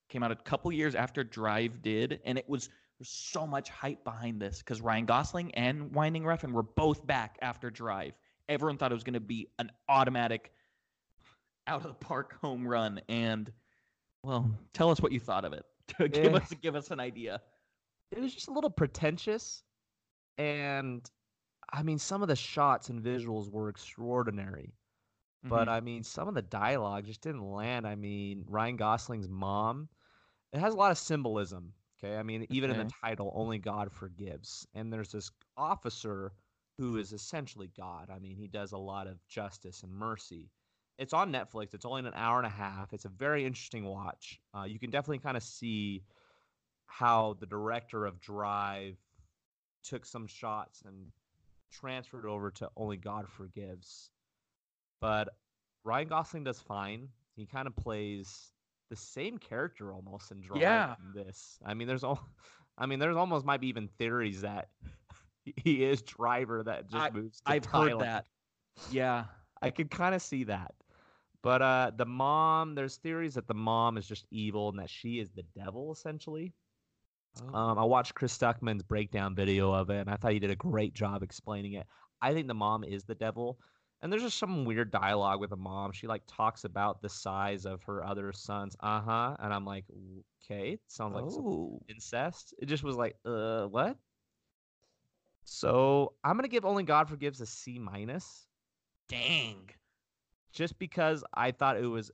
Came out a couple years after Drive did, and it was there's so much hype behind this because Ryan Gosling and Winding Refn were both back after Drive. Everyone thought it was going to be an automatic out of the park home run, and well, tell us what you thought of it. <laughs> give Eh. us give us an idea. It was just a little pretentious, and I mean, some of the shots and visuals were extraordinary. But Mhm. I mean, some of the dialogue just didn't land. I mean, Ryan Gosling's mom, it has a lot of symbolism. Okay. I mean, even in the title, Only God Forgives. And there's this officer who is essentially God. I mean, he does a lot of justice and mercy. It's on Netflix. It's only an hour and a half. It's a very interesting watch. Uh, you can definitely kind of see how the director of Drive took some shots and transferred over to Only God Forgives. But Ryan Gosling does fine. He kind of plays the same character almost in Drive Yeah. this. I mean, there's all, <laughs> I mean, there's almost might be even theories that he is driver that just moves. To I've heard that. Yeah. I could kind of see that. But uh the mom, there's theories that the mom is just evil and that she is the devil essentially. Oh. Um, I watched Chris Stuckman's breakdown video of it, and I thought he did a great job explaining it. I think the mom is the devil, and there's just some weird dialogue with the mom. She like talks about the size of her other sons. Uh huh. And I'm like, okay, sounds like some oh. incest. It just was like, uh, what? So I'm gonna give Only God Forgives a C minus Dang. just because I thought it was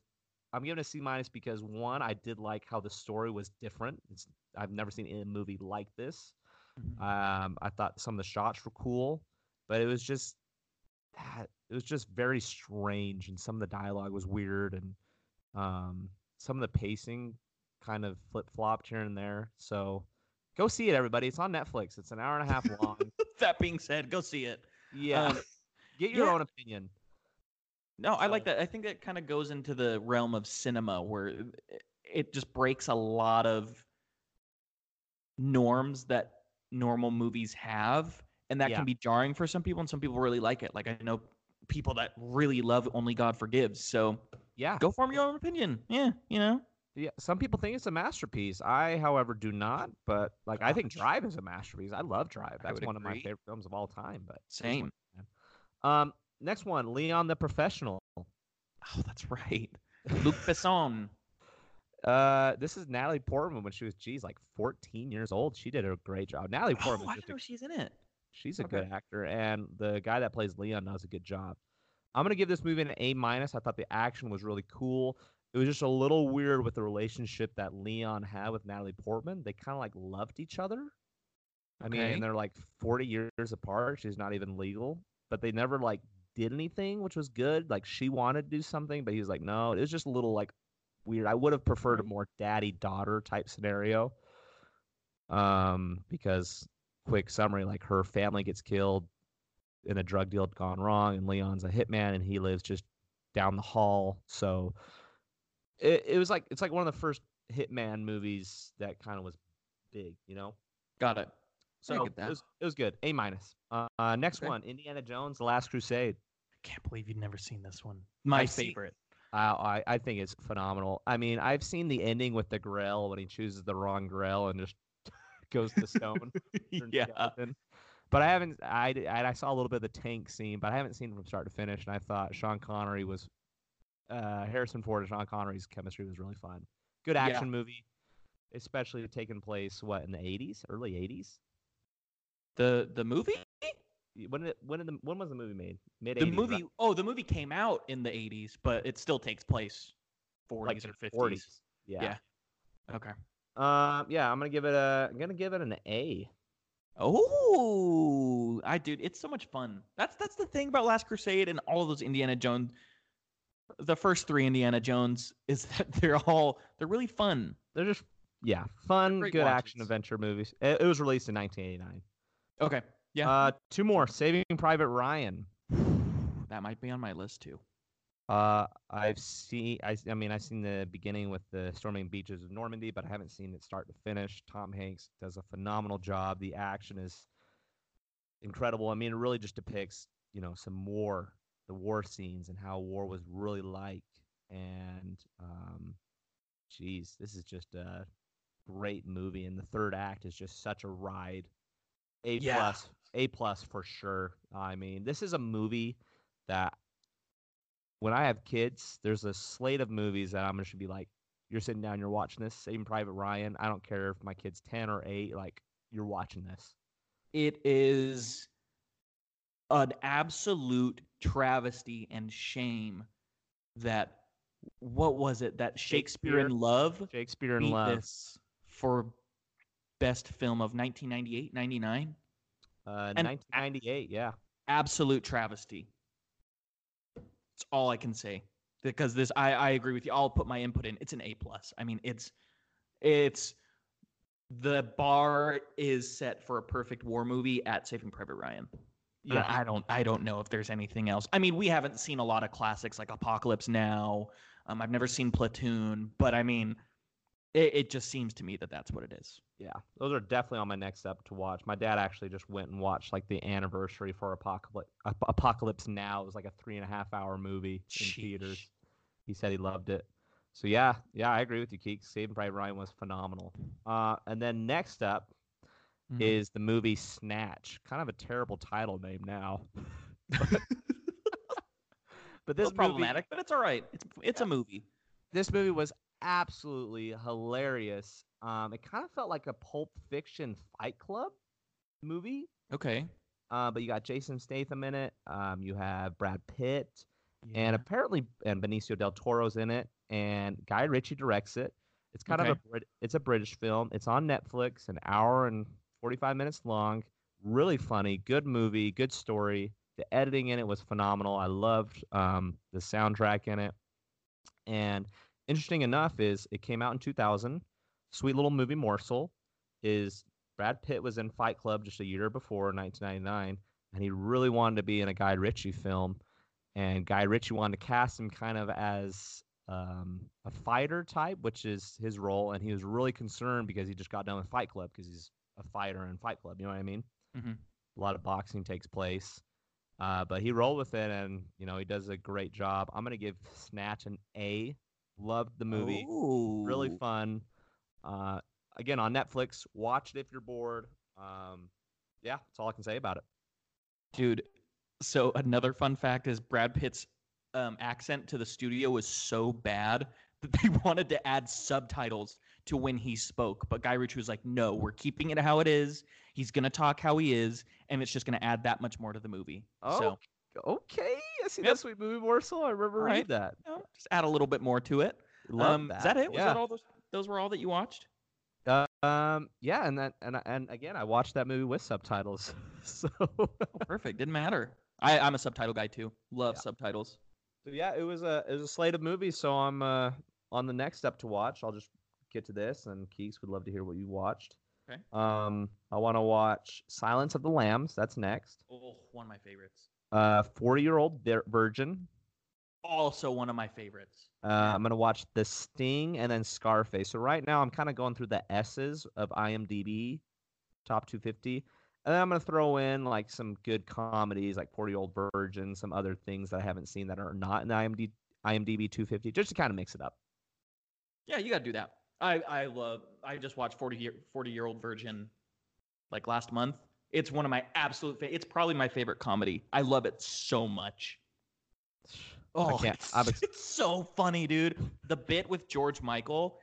I'm giving a C minus because one, I did like how the story was different. It's I've never seen a movie like this. Mhm. Um, I thought some of the shots were cool, but it was just that it was just very strange, and some of the dialogue was weird, and um, some of the pacing kind of flip flopped here and there. So go see it, everybody. It's on Netflix. It's an hour and a half long. <laughs> that being said, go see it. yeah, Um, <laughs> get your yeah. own opinion. No, I like that. I think that kind of goes into the realm of cinema where it- it just breaks a lot of norms that normal movies have, and that Yeah. can be jarring for some people, and some people really like it. Like I know people that really love Only God Forgives. So Yeah, go form your own opinion. Yeah, you know. Yeah, some people think it's a masterpiece. I, however, do not. But like, I think Drive is a masterpiece. I love Drive. That's one of my favorite films of all time. But Same. Um, next one, Leon the Professional. Oh, that's right. Luc Besson. <laughs> Uh, this is Natalie Portman when she was, geez, like 14 years old. She did a great job. Natalie Oh, Portman, I didn't know she's in it. She's a Okay. good actor, and the guy that plays Leon does a good job. I'm gonna give this movie an A minus. I thought the action was really cool. It was just a little weird with the relationship that Leon had with Natalie Portman. They kind of like loved each other. I mean, and they're like 40 years apart. She's not even legal, but they never like did anything, which was good. Like she wanted to do something, but he was like, no. It was just a little like weird. I would have preferred a more daddy daughter type scenario. Um, because quick summary, like her family gets killed in a drug deal gone wrong, and Leon's a hitman, and he lives just down the hall. So it, it was like it's like one of the first hitman movies that kind of was big, you know. Got it. So it was it was good. A minus. Uh, uh, next Okay. one, Indiana Jones: The Last Crusade. I can't believe you've never seen this one. My I've favorite. I, I I think it's phenomenal. I mean, I've seen the ending with the Grail when he chooses the wrong Grail and just goes to stone. <laughs> yeah. skeleton. But I haven't. I I saw a little bit of the tank scene, but I haven't seen it from start to finish. And I thought Sean Connery was, uh, Harrison Ford and Sean Connery's chemistry was really fun. Good Yeah. action movie, especially taking place what in the eighties, early eighties. The the movie? When did it, when did the when was the movie made? Mid The movie oh, the movie came out in the 80s, but it still takes place 40s like or 50s. Yeah. Yeah. Okay. Um. Yeah. I'm gonna give it a. I'm gonna give it an A. Oh, I dude, it's so much fun. That's that's the thing about Last Crusade and all of those Indiana Jones. The first three Indiana Jones is <laughs> that they're all they're really fun. They're just yeah, fun, good action adventure movies. It, it was released in 1989. Okay. Yeah. Uh, two more. Saving Private Ryan. <sighs> that might be on my list too. Uh, I've seen. I mean, I've seen the beginning with the storming beaches of Normandy, but I haven't seen it start to finish. Tom Hanks does a phenomenal job. The action is incredible. I mean, it really just depicts, you know, some war, the war scenes, and how war was really like. And, um, geez, this is just a great movie, and the third act is just such a ride. A Yeah. plus, A plus for sure. I mean, this is a movie that when I have kids, there's a slate of movies that I'm gonna should be like, you're sitting down, you're watching this. Saving Private Ryan. I don't care if my kid's ten or eight. Like, you're watching this. It is an absolute travesty and shame that what was it that Shakespeare in Love Shakespeare in Love. this for best film of 1998 99 Uh, 1998. Yeah. absolute travesty all i can say because this i i agree with you i'll put my input in it's an a plus i mean it's it's the bar is set for a perfect war movie at saving private ryan Yeah. I don't I don't know if there's anything else. I mean, we haven't seen a lot of classics like Apocalypse Now. Um, I've never seen Platoon, but I mean, it, it just seems to me that that's what it is. Yeah, those are definitely on my next up to watch. My dad actually just went and watched like the anniversary for Apocalypse Apocalypse Now. It was like a three and a half hour movie in theaters. He said he loved it. So yeah, yeah, I agree with you, Keek. Saving Private Ryan was phenomenal. Uh, and then next up Mhm. is the movie Snatch. Kind of a terrible title name now. <laughs> <laughs> but This this movie, problematic, but it's all right. It's it's a movie. this movie was absolutely hilarious. Um, it kind of felt like a Pulp Fiction Fight Club movie. Okay. Uh, but you got Jason Statham in it. Um, you have Brad Pitt, Yeah. and apparently, and Benicio del Toro's in it. and Guy Ritchie directs it. It's kind of a Brit- it's a British film. It's on Netflix, an hour and 45 minutes long. Really funny, good movie, good story. The editing in it was phenomenal. I loved um, the soundtrack in it. And interesting enough is it came out in 2000. Sweet little movie morsel is Brad Pitt was in Fight Club just a year before, 1999, and he really wanted to be in a Guy Ritchie film. And Guy Ritchie wanted to cast him kind of as um, a fighter type, which is his role. And he was really concerned because he just got done with Fight Club because he's a fighter in Fight Club. You know what I mean? Mhm. A lot of boxing takes place. Uh, but he rolled with it, and you know he does a great job. I'm gonna give Snatch an A. Loved the movie, really fun. Uh, again on Netflix. Watch it if you're bored. Um, yeah, that's all I can say about it. Dude, so another fun fact is Brad Pitt's um, accent to the studio was so bad that they <laughs> wanted to add subtitles to when he spoke. But Guy Ritchie was like, no, we're keeping it how it is. He's going to talk how he is, and it's just going to add that much more to the movie. So, Okay, see Yep. that sweet movie morsel. I remember All reading that. you know, just add a little bit more to it. Love um, that. Is that it? Was yeah. that all those? Those were all that you watched? Uh, um, yeah, and that and and again, I watched that movie with subtitles. <laughs> so, Oh, perfect. Didn't matter. I, I'm a subtitle guy too. Love Yeah. subtitles. so yeah, it was a it was a slate of movies. So I'm uh on the next step to watch. I'll just get to this, and Keeks would love to hear what you watched. Okay. Um, I want to watch Silence of the Lambs. That's next. Oh, one of my favorites. Uh, Forty Year Old Virgin. Also one of my favorites. Uh, I'm gonna watch The Sting and then Scarface. So right now I'm kind of going through the S's of IMDb, top 250, and then I'm gonna throw in like some good comedies like 40 Year Old Virgin, some other things that I haven't seen that are not in the IMDb IMDb 250, just to kind of mix it up. Yeah, you got to do that. I I love. I just watched 40 year 40 year old virgin like last month. It's one of my absolute. Fa- it's probably my favorite comedy. I love it so much. Oh, it's, it's so funny, dude. The bit with George Michael,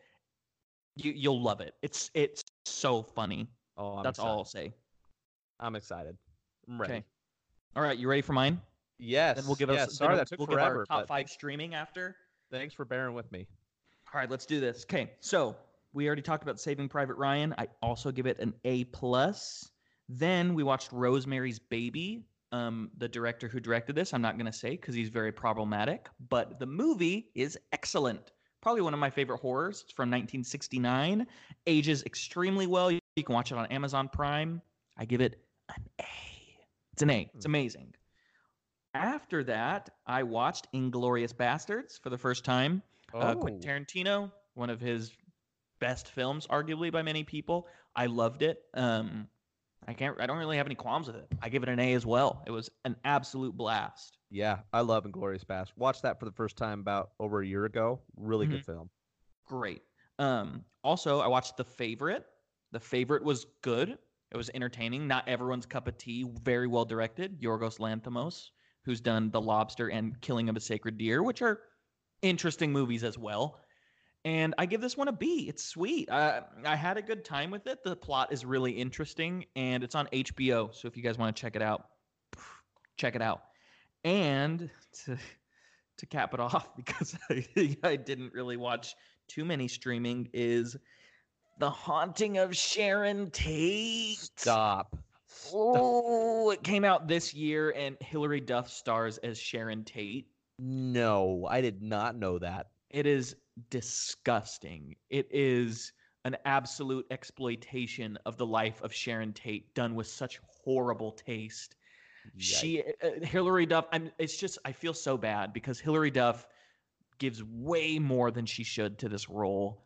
you you'll love it. It's it's so funny. Oh, I'm That's excited. all I'll say. I'm excited. I'm ready. Okay. All right, you ready for mine? Yes. Then we'll give yes. us. Sorry that took we'll forever. Top five streaming after. Thanks for bearing with me. All right, let's do this. Okay, so we already talked about Saving Private Ryan. I also give it an A plus. Then we watched Rosemary's Baby. Um, the director who directed this, I'm not gonna say because he's very problematic, but the movie is excellent. Probably one of my favorite horrors. It's from 1969. Ages extremely well. You can watch it on Amazon Prime. I give it an A. It's an A. It's Hmm. amazing. After that, I watched Inglourious Basterds for the first time. Uh, Quentin Oh. Tarantino, one of his best films, arguably by many people. I loved it. Um, I can't. I don't really have any qualms with it. I give it an A as well. It was an absolute blast. Yeah, I love Inglourious Basterd. Watched that for the first time about over a year ago. Really Mm-hmm. good film. Great. Um, also, I watched The Favorite. The Favorite was good. It was entertaining. Not everyone's cup of tea. Very well directed. Yorgos Lanthimos, who's done The Lobster and Killing of a Sacred Deer, which are interesting movies as well. And I give this one a B. It's sweet. I, I had a good time with it. The plot is really interesting, and it's on HBO. So if you guys want to check it out, <sniffs> check it out. And <laughs> to to cap it off, <laughs> because I, <laughs> I didn't really watch too many streaming, is The Haunting of Sharon Tate. Stop. Oh, it came out this year, and Hilary Duff stars as Sharon Tate. No, I did not know that. It is disgusting. It is an absolute exploitation of the life of Sharon Tate done with such horrible taste. She uh, Hilary Duff I'm it's just I feel so bad because Hilary Duff gives way more than she should to this role.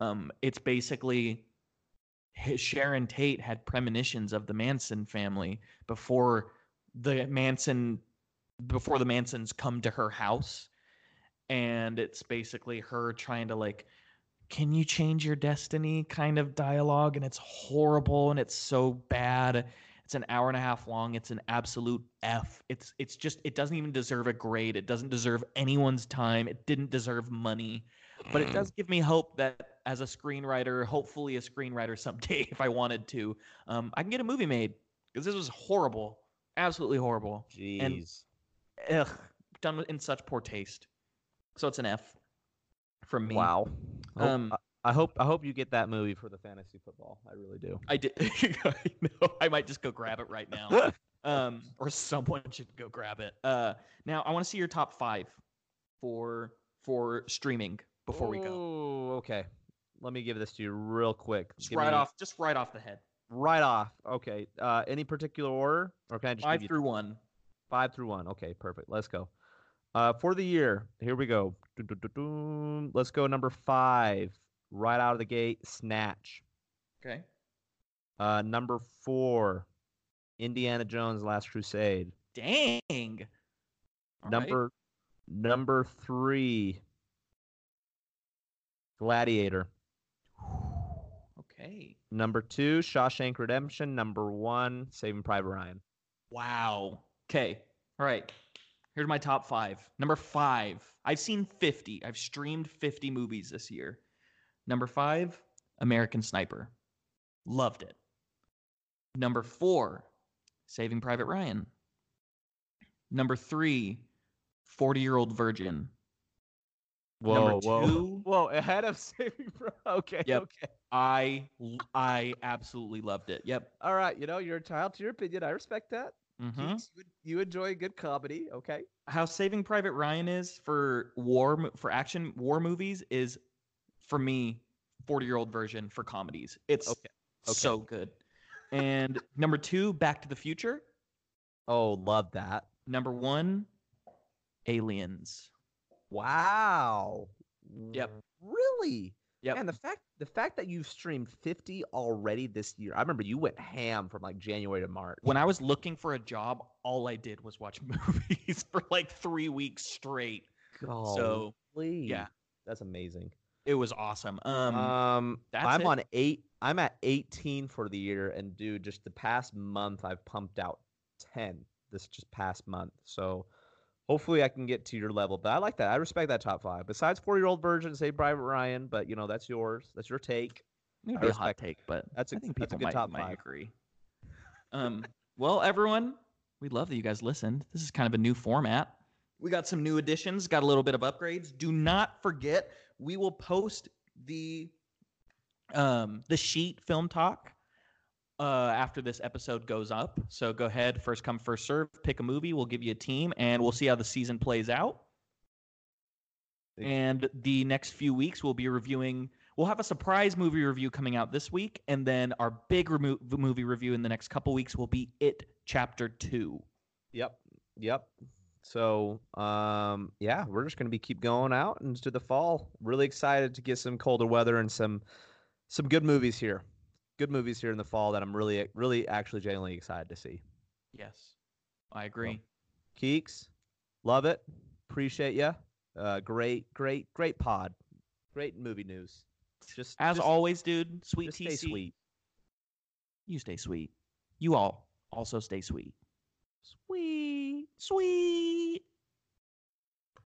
Um it's basically Sharon Tate had premonitions of the Manson family before the Manson before the Mansons come to her house and it's basically her trying to like can you change your destiny? kind of dialogue and it's horrible and it's so bad. It's an hour and a half long. It's an absolute f. It's it's just it doesn't even deserve a grade. It doesn't deserve anyone's time. It didn't deserve money. But it does give me hope that as a screenwriter hopefully a screenwriter someday <laughs> if i wanted to um, i can get a movie made. Because this was horrible. Absolutely horrible. Jeez. ugh, done in such poor taste. So it's an F. from me. Wow. I hope- Um, I- I hope I hope you get that movie for the fantasy football. I really do. I did. <laughs> I know. I might just go grab it right now. <laughs> um, or someone should go grab it. Uh, now I want to see your top five for for streaming before we go. Oh, okay. Let me give this to you real quick. Just Give right me- off, just right off the head. Right off. Okay. Uh, any particular order, or can I just Five give you through one. five through one? Okay, perfect. Let's go. Uh, for the year, here we go. Let's go number five. Right out of the gate, Snatch. Okay. Uh, number four, Indiana Jones: Last Crusade. Dang. All right. number number three, Gladiator. <sighs> Okay. Number two, Shawshank Redemption. Number one, Saving Private Ryan. Wow. Okay. All right. Here's my top five. Number five. I've seen 50. I've streamed 50 movies this year. Number five, American Sniper. Loved it. Number four, Saving Private Ryan. Number three, 40 Year Old Virgin. Number Whoa, whoa, <laughs> whoa! Ahead of <laughs> Saving Private. Okay, Yep. okay. I I absolutely loved it. Yep. All right. You know, you're entitled to your opinion. I respect that. Mhm. You, you enjoy good comedy. Okay. how Saving Private Ryan is for war for action war movies is for me 40 year old version for comedies. It's Okay, okay. so good. And number 2 Back to the Future, Oh, love that. number 1 Aliens. Wow. Yep. Really? Yep. And the fact the fact that you've streamed 50 already this year. I remember you went ham from like January to March. When I was looking for a job, all I did was watch <laughs> movies for like 3 weeks straight. So, yeah. That's amazing. It was awesome. Um, Um, that's I'm it? on eight. I'm at 18 for the year, and dude, just the past month, I've pumped out 10. This just past month, so hopefully I can get to your level. But I like that. I respect that top five. Besides four year old virgin, say Private Ryan, but you know that's yours. That's your take. It would I be a hot take, but that's a- I think that's a people good might, top might five. agree. Um, well, everyone, we love that you guys listened. This is kind of a new format. We got some new additions, got a little bit of upgrades. Do not forget, we will post the um, the sheet film talk uh, after this episode goes up. So go ahead, first come, first serve. Pick a movie. We'll give you a team, and we'll see how the season plays out. And the next few weeks, we'll be reviewing. We'll have a surprise movie review coming out this week, and then our big remo- movie review in the next couple weeks will be It Chapter Two. Yep. Yep. So, um, yeah, we're just gonna be keep going out into the fall. Really excited to get some colder weather and some some good movies here. Good movies here in the fall that I'm really, really, actually, genuinely excited to see. Yes, I agree. Keeks, love it. Appreciate you. Uh, great, great, great pod. Great movie news. Just As just, always, dude, sweet just TC. stay sweet. You stay sweet. You all also stay sweet. Sweet, sweet.